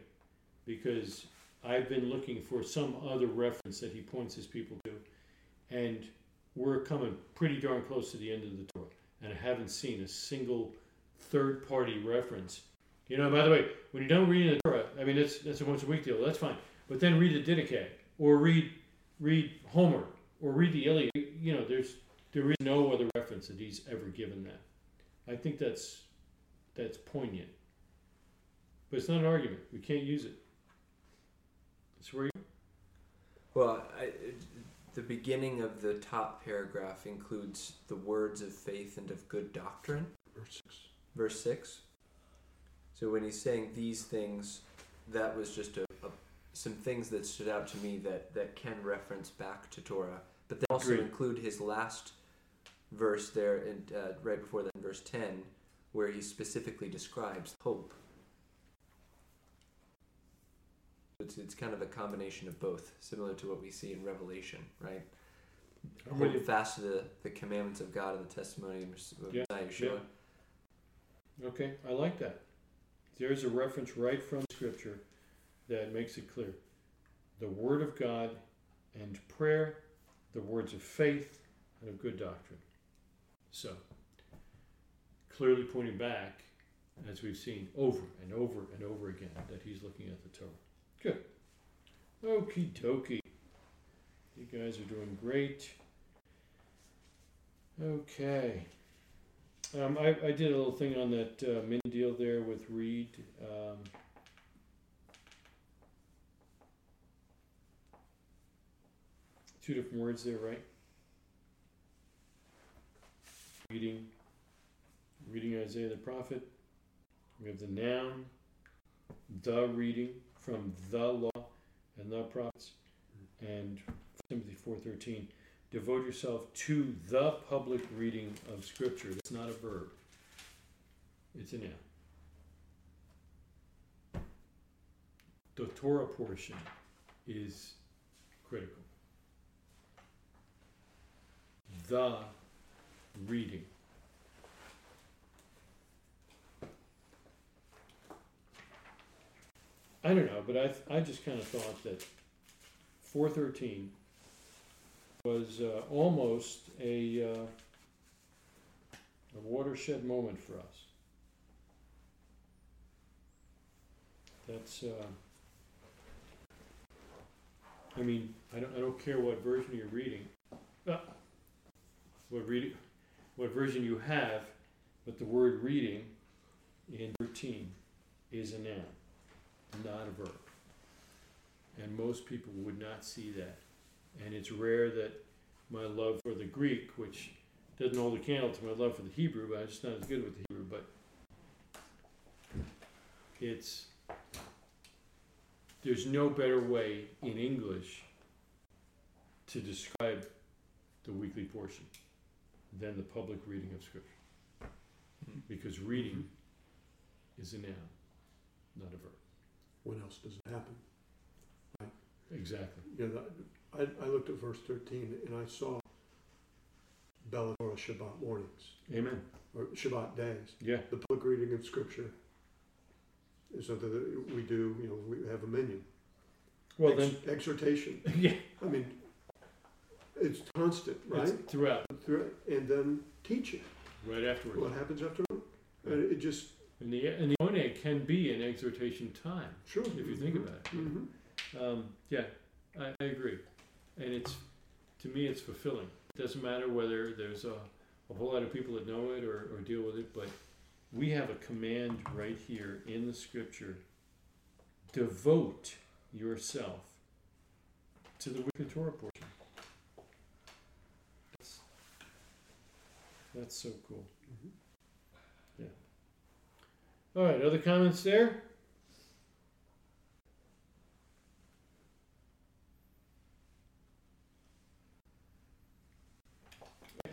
because I've been looking for some other reference that he points his people to, and we're coming pretty darn close to the end of the tour, and I haven't seen a single third-party reference. You know, by the way, when you're done reading the Torah, I mean that's that's a once a week deal. That's fine, but then read the Didache or read read Homer or read the Iliad. You know, there's there is no other reference that he's ever given that. I think that's that's poignant. But it's not an argument. We can't use it. It's where you, Well, I, the beginning of the top paragraph includes the words of faith and of good doctrine, Verse six. verse 6. So when he's saying these things, that was just a, a, some things that stood out to me that, that can reference back to Torah. But then also Agreed. include his last verse there, in, uh, right before that, in verse 10, where he specifically describes hope. It's, it's kind of a combination of both, similar to what we see in Revelation, right? Hold you. fast to the, the commandments of God and the testimony of Yeah, Yeshua. Okay, I like that. There's a reference right from Scripture that makes it clear. The Word of God and prayer, the words of faith and of good doctrine. So, clearly pointing back, as we've seen over and over and over again, that he's looking at the Torah. Good. Okie dokie. You guys are doing great. Okay. Um, I, I did a little thing on that uh, mini deal there with Reed. Um, two different words there, right? Reading, reading Isaiah the prophet. We have the noun, the reading from the law and the prophets, and Timothy four thirteen. Devote yourself to the public reading of Scripture. That's not a verb. It's a noun. The Torah portion is critical. The reading. I don't know, but I, I just kind of thought that 413 was uh, almost a, uh, a watershed moment for us. That's, uh, I mean, I don't, I don't care what version you're reading, uh, what reading, what version you have, but the word reading in 13 is a noun, not a verb. And most people would not see that. And it's rare that my love for the Greek, which doesn't hold a candle to my love for the Hebrew, but I'm just not as good with the Hebrew, but it's there's no better way in English to describe the weekly portion than the public reading of Scripture. Hmm. Because reading is a noun, not a verb. When else does it happen? Exactly. You know, I, I looked at verse 13 and I saw Bellator Shabbat mornings Amen. or Shabbat days. Yeah. The public reading of Scripture is something that we do. You know, we have a menu. Well Ex- then, exhortation. yeah, I mean, it's constant, right? it's throughout, Through- And then teaching. right afterwards. What happens after? And it just And the and the one can be an exhortation time sure if you think about it. hmm Um, yeah, I, I agree, and it's to me it's fulfilling. It doesn't matter whether there's a, a whole lot of people that know it or, or deal with it, but we have a command right here in the scripture. Devote yourself to the wicked Torah portion. That's, that's so cool. Yeah. All right. Other comments there?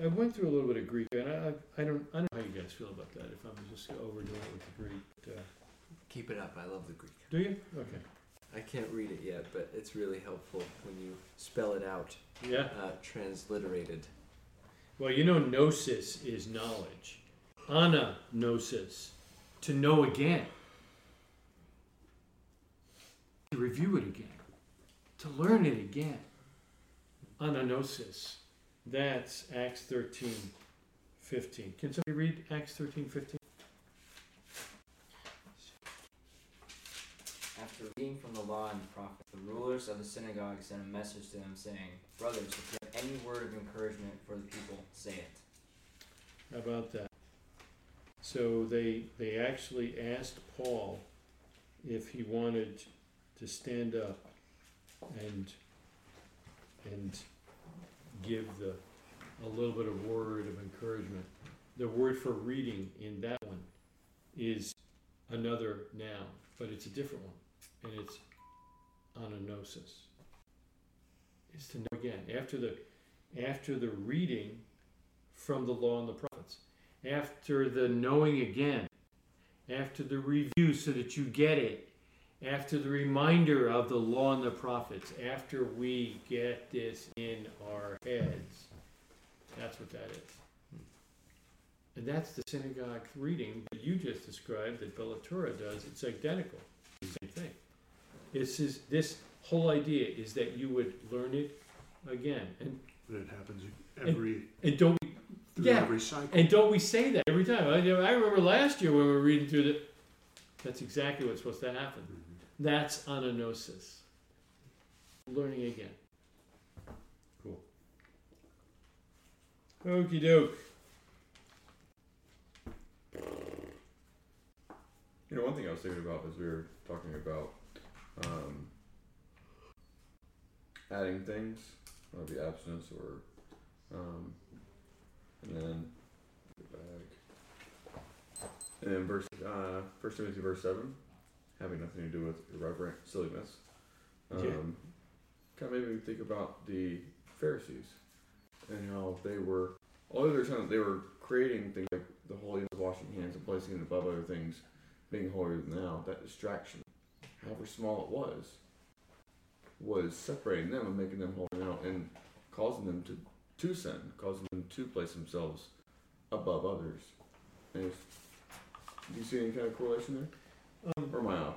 I went through a little bit of Greek, and I, I, don't, I don't know how you guys feel about that. If I'm just overdoing it with the Greek, uh, Keep it up. I love the Greek. do you? Okay. I can't read it yet, but it's really helpful when you spell it out, Yeah. uh, transliterated. Well, you know, gnosis is knowledge. Anagnosis, to know again. To review it again, to learn it again. Ananosis. That's Acts 13, 15. Can somebody read Acts 13, 15? After reading from the law and the prophets, the rulers of the synagogue sent a message to them saying, Brothers, if you have any word of encouragement for the people, say it. How about that? So they they actually asked Paul if he wanted to stand up and and give the a little bit of word of encouragement. The word for reading in that one is another noun, but it's a different one, and it's anagnosis. Is to know again after the after the reading from the law and the after the knowing again, after the review so that you get it, after the reminder of the law and the prophets, after we get this in our heads. That's what that is. And that's the synagogue reading that you just described that Bellatura does. It's identical. Same thing. This is this whole idea is that you would learn it again. And But it happens every and don't through yeah. every cycle. and don't we say that every time? I, I remember last year when we were reading through the. That's exactly what's supposed to happen. That's anagnosis. Learning again. Cool. Okie doke. You know, one thing I was thinking about as we were talking about um, adding things, whether it be abstinence or, um, and then go back, and then verse uh, First Timothy verse seven, having nothing to do with irreverent silliness. Um, Yeah. Kind of made me think about the Pharisees and how they were, although they're trying, they were creating things like the holiness of washing hands and placing it above other things being holier than thou, that distraction, however small it was, was separating them and making them holy now and causing them to, to sin, causing them to place themselves above others. Do you see any kind of correlation there? Um, Or am I off?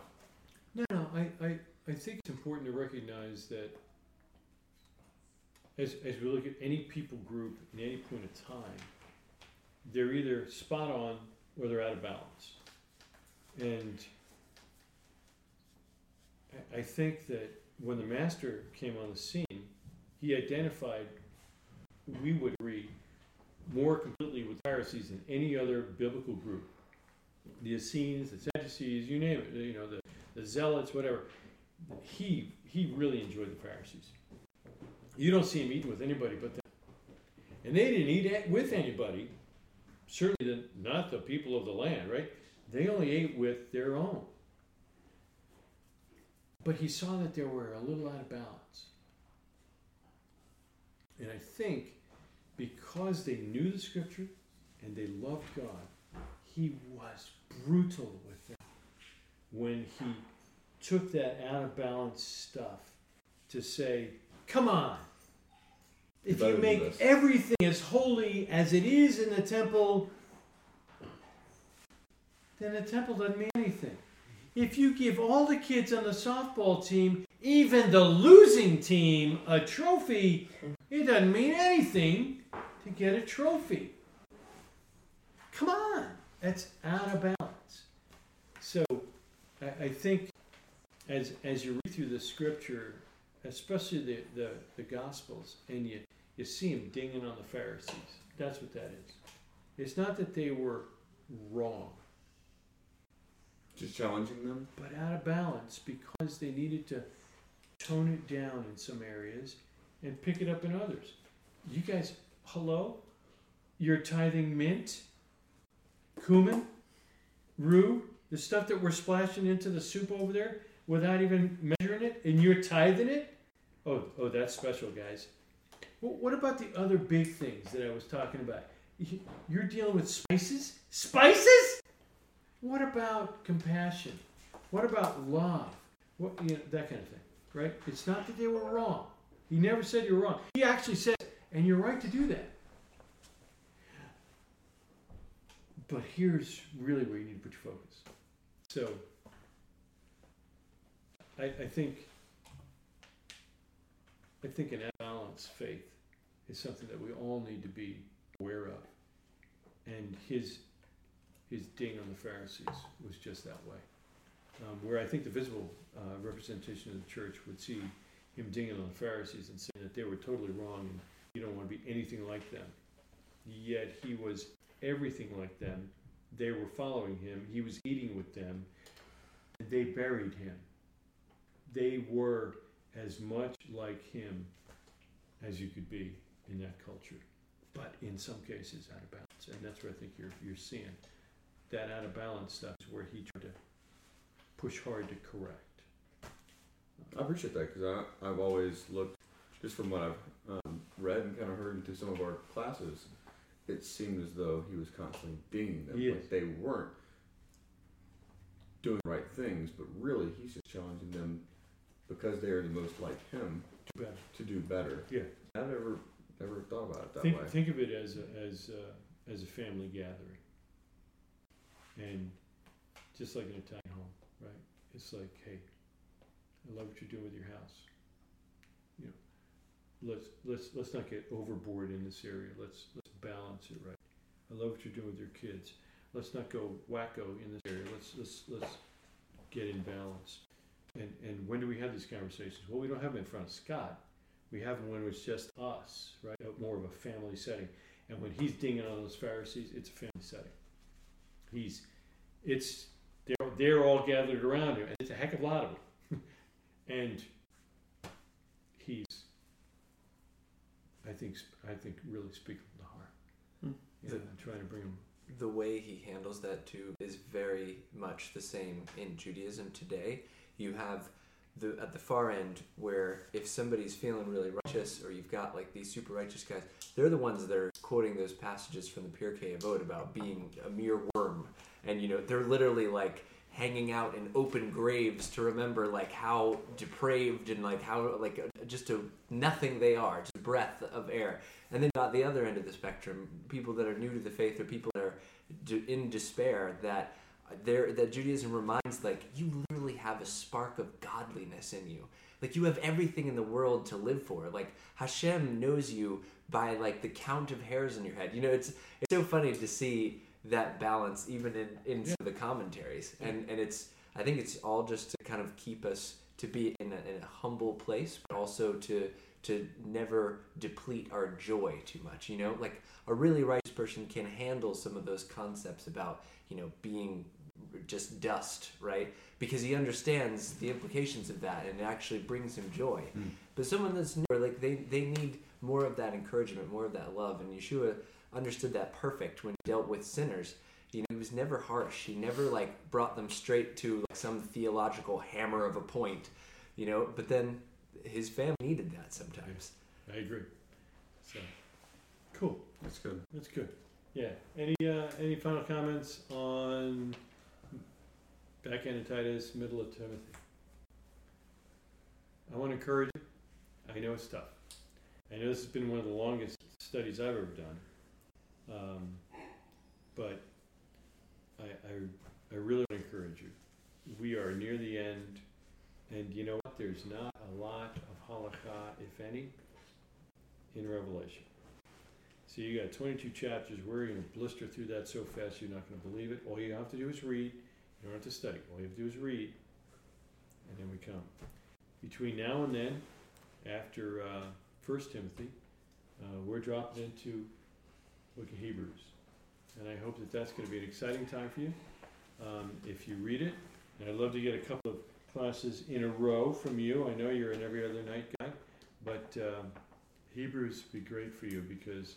No, no, I, I, I think it's important to recognize that as, as we look at any people group in any point of time, they're either spot on or they're out of balance. And I, I think that when the master came on the scene, he identified, we would agree, more completely with Pharisees than any other biblical group. The Essenes, the Sadducees, you name it, you know, the, the Zealots, whatever. He he really enjoyed the Pharisees. You don't see him eating with anybody but them. And they didn't eat at- with anybody, certainly the, not the people of the land, right? They only ate with their own. But he saw that they were a little out of balance. And I think because they knew the scripture and they loved God, he was brutal with them when he took that out of balance stuff to say, come on. If you make everything as holy as it is in the temple, then the temple doesn't mean anything. If you give all the kids on the softball team, even the losing team, a trophy, it doesn't mean anything to get a trophy. Come on, that's out of balance. So I, I think as as you read through the scripture, especially the, the, the gospels, and you, you see them dinging on the Pharisees. That's what that is. It's not that they were wrong, Just challenging them? but out of balance because they needed to tone it down in some areas and pick it up in others. You guys, hello? You're tithing mint, cumin, rue, the stuff that we're splashing into the soup over there without even measuring it, and you're tithing it? Oh, oh, that's special, guys. Well, what about the other big things that I was talking about? You- You're dealing with spices? Spices? What about compassion? What about love? What you know, that kind of thing, right? It's not that they were wrong. He never said you're wrong. He actually said, and you're right to do that. But here's really where you need to put your focus. So, I, I think, I think an balanced faith is something that we all need to be aware of. And his, his ding on the Pharisees was just that way. Um, where I think the visible uh, representation of the church would see him dinging on the Pharisees and saying that they were totally wrong and you don't want to be anything like them. Yet he was everything like them. They were following him. He was eating with them. And they buried him. They were as much like him as you could be in that culture, but in some cases out of balance. And that's where I think you're, you're seeing. That out of balance stuff is where he tried to push hard to correct. I appreciate that because I've always looked, just from what I've um, read and kind of heard into some of our classes, it seemed as though he was constantly dinging them. He Like they weren't doing the right things, but really he's just challenging them because they are the most like him Too bad. to do better. Yeah. I've never, never thought about it that think, way. think of it as a, as a, as a family gathering. And just like an Italian home, right? It's like, hey, I love what you're doing with your house. You know, let's let's let's not get overboard in this area. Let's let's balance it right. I love what you're doing with your kids. Let's not go wacko in this area. Let's let's let's get in balance. And and when do we have these conversations? Well, we don't have them in front of Scott. We have them when it's just us, right? Uh, More of a family setting. And when he's dinging on those Pharisees, it's a family setting. He's, it's, they're, they're all gathered around him, and it's a heck of a lot of them. And he's, I think, I think really speaking to the heart. Hmm. Yeah, The- and trying to bring him. the way he handles that too is very much the same in Judaism today. You have the at the far end where if somebody's feeling really righteous or you've got like these super righteous guys, they're the ones that are quoting those passages from the Pirkei Avot about being a mere worm, and you know they're literally like hanging out in open graves to remember like how depraved and like how like just a nothing they are, just a breath of air. And then at the other end of the spectrum, people that are new to the faith or people that are in despair that there that Judaism reminds like you literally have a spark of godliness in you. Like you have everything in the world to live for. Like Hashem knows you by like the count of hairs on your head. You know, it's it's so funny to see that balance even in of the commentaries. And and it's I think it's all just to kind of keep us to be in a, in a humble place, but also to to never deplete our joy too much. You know, like a really righteous person can handle some of those concepts about you know being just dust, right? Because he understands the implications of that, and it actually brings him joy. Mm. But someone that's new, like they they need more of that encouragement, more of that love, and Yeshua understood that perfect when he dealt with sinners. You know, he was never harsh. He never like brought them straight to like some theological hammer of a point. You know, but then his family needed that sometimes. I agree. So, cool. That's good. That's good. Yeah. Any uh, any final comments on back end of Titus, middle of Timothy? I want to encourage you. I know it's tough. I know this has been one of the longest studies I've ever done. Um, but I, I, I really encourage you. We are near the end, and you know what? There's not a lot of halakha, if any, in Revelation. So you got 22 chapters. We're going to blister through that so fast you're not going to believe it. All you have to do is read. You don't have to study. All you have to do is read, and then we come. Between now and then, after uh, First Timothy, uh, we're dropping into Book of Hebrews, and I hope that that's going to be an exciting time for you. Um, if you read it, and I'd love to get a couple of classes in a row from you. I know you're an every other night guy, but um, Hebrews would be great for you because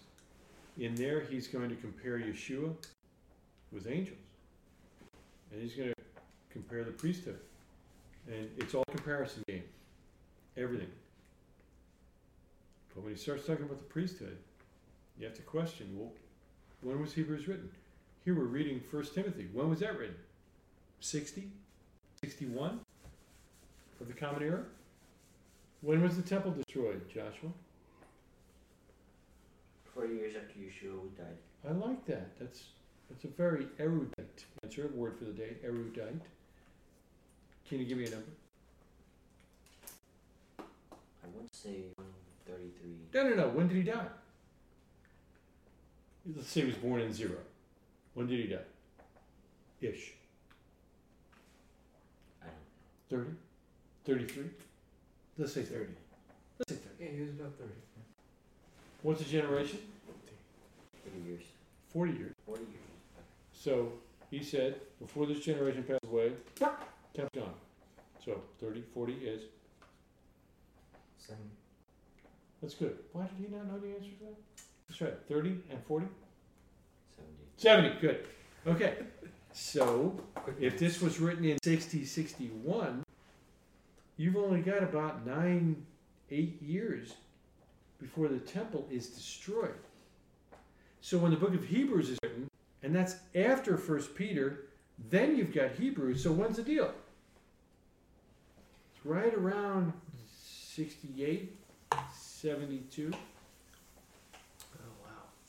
in there he's going to compare Yeshua with angels. And he's going to compare the priesthood. And it's all comparison game. Everything. But when he starts talking about the priesthood, you have to question, well, when was Hebrews written? Here we're reading 1 Timothy. When was that written? 60? 61? Of the Common Era? When was the temple destroyed, Joshua? Forty years after Yeshua died. I like that. That's that's a very erudite answer. Word for the day, erudite. Can you give me a number? I want to say 133. No, no, no. When did he die? Let's say he was born in zero. When did he die? Ish. I don't 30? 33? Let's say 30. Let's say 30. Yeah, he was about 30. What's a generation? 80 years. 40 years. 40 years. So he said, before this generation passed away, kept on. So 30, 40 is. Seven. That's good. Why did he not know the answer to that? That's right. 30 and 40? 70. 70. Good. Okay. So if this was written in 60, 61, you've only got about nine, eight years before the temple is destroyed. So when the book of Hebrews is written, and that's after First Peter, then you've got Hebrews. So when's the deal? It's right around 68, 72.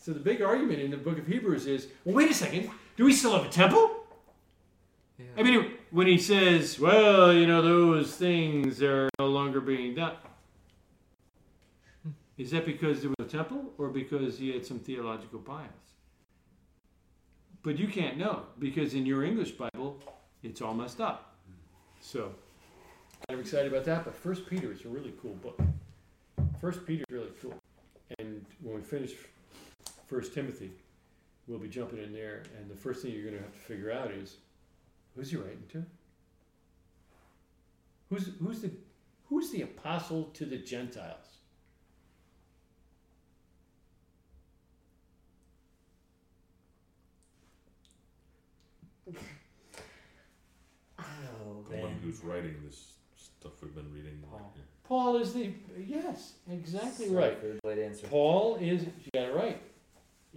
So the big argument in the book of Hebrews is, well, wait a second, do we still have a temple? Yeah. I mean, when he says, well, you know, those things are no longer being done, hmm. is that because there was a temple or because he had some theological bias? But you can't know because in your English Bible, it's all messed up. So, I'm excited about that. But First Peter is a really cool book. First Peter is really cool. And when we finish First Timothy, we'll be jumping in there. And the first thing you're going to have to figure out is Who's he writing to? Who's who's the who's the apostle to the Gentiles? Oh, The one who's writing this stuff we've been reading. Paul. Yeah. Paul is the yes, exactly right. Third late answer. Paul is you got it right.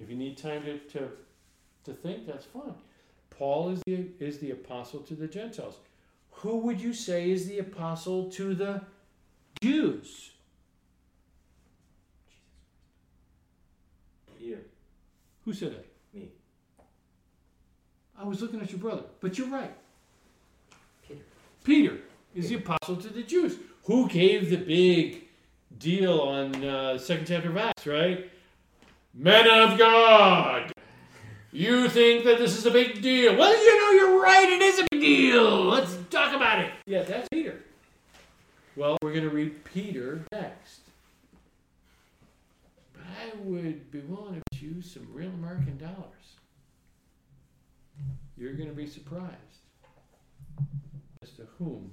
If you need time to, to to think, that's fine. Paul is the is the apostle to the Gentiles. Who would you say is the apostle to the Jews? Peter. Who said that? Me. I was looking at your brother, but you're right. Peter. Peter is the apostle to the Jews. Who gave the big deal on uh, second chapter of Acts, right? Men of God, you think that this is a big deal? Well, you know you're right. It is a big deal. Let's talk about it. Yeah, that's Peter. Well, we're going to read Peter next. But I would be willing to choose some real American dollars. You're going to be surprised as to whom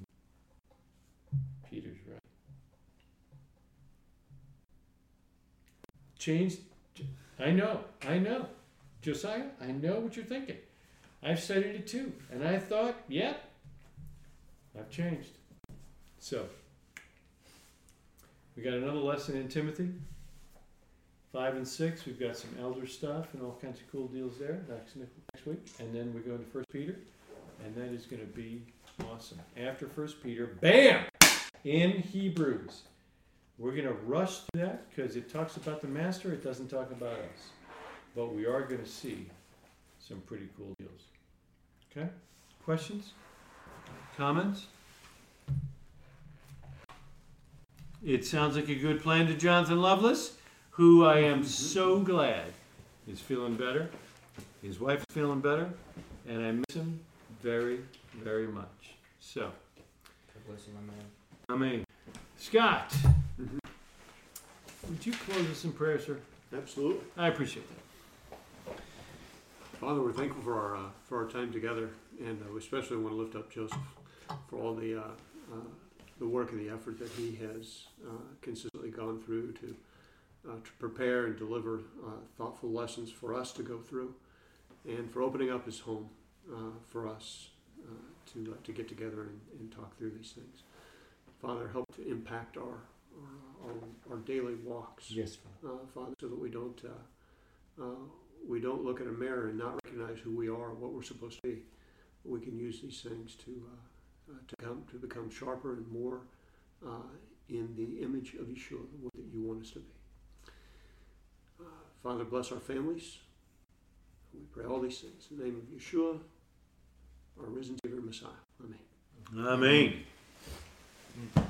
Peter's right. Changed. I know. I know. Josiah, I know what you're thinking. I've studied it too. And I thought, yep, I've changed. So, we got another lesson in Timothy. Five and six, we've got some elder stuff and all kinds of cool deals there next, next week. And then we go to First Peter, and that is going to be awesome. After First Peter, bam! In Hebrews. We're going to rush through that because it talks about the master, it doesn't talk about us. But we are going to see some pretty cool deals. Okay? Questions? Comments? It sounds like a good plan to Jonathan Lovelace, who I am so glad is feeling better. His wife's feeling better, and I miss him very, very much. So, God bless you, my man. I mean, Scott, would you close us in prayer, sir? Absolutely. I appreciate that. Father, we're thankful for our uh, for our time together, and uh, we especially want to lift up Joseph for all the uh, uh, the work and the effort that he has uh, consistently gone through to uh, to prepare and deliver uh, thoughtful lessons for us to go through, and for opening up his home uh, for us uh, to to get together and, and talk through these things. Father, help to impact our our, our, our daily walks Yes, Father. uh, Father, so that we don't uh, uh, we don't look at a mirror and not recognize who we are, what we're supposed to be. We can use these things to uh, uh, to come to become sharper and more uh, in the image of Yeshua, the one that you want us to be. Uh, Father, bless our families. We pray all these things in the name of Yeshua, our risen Savior and Messiah. Amen. Amen.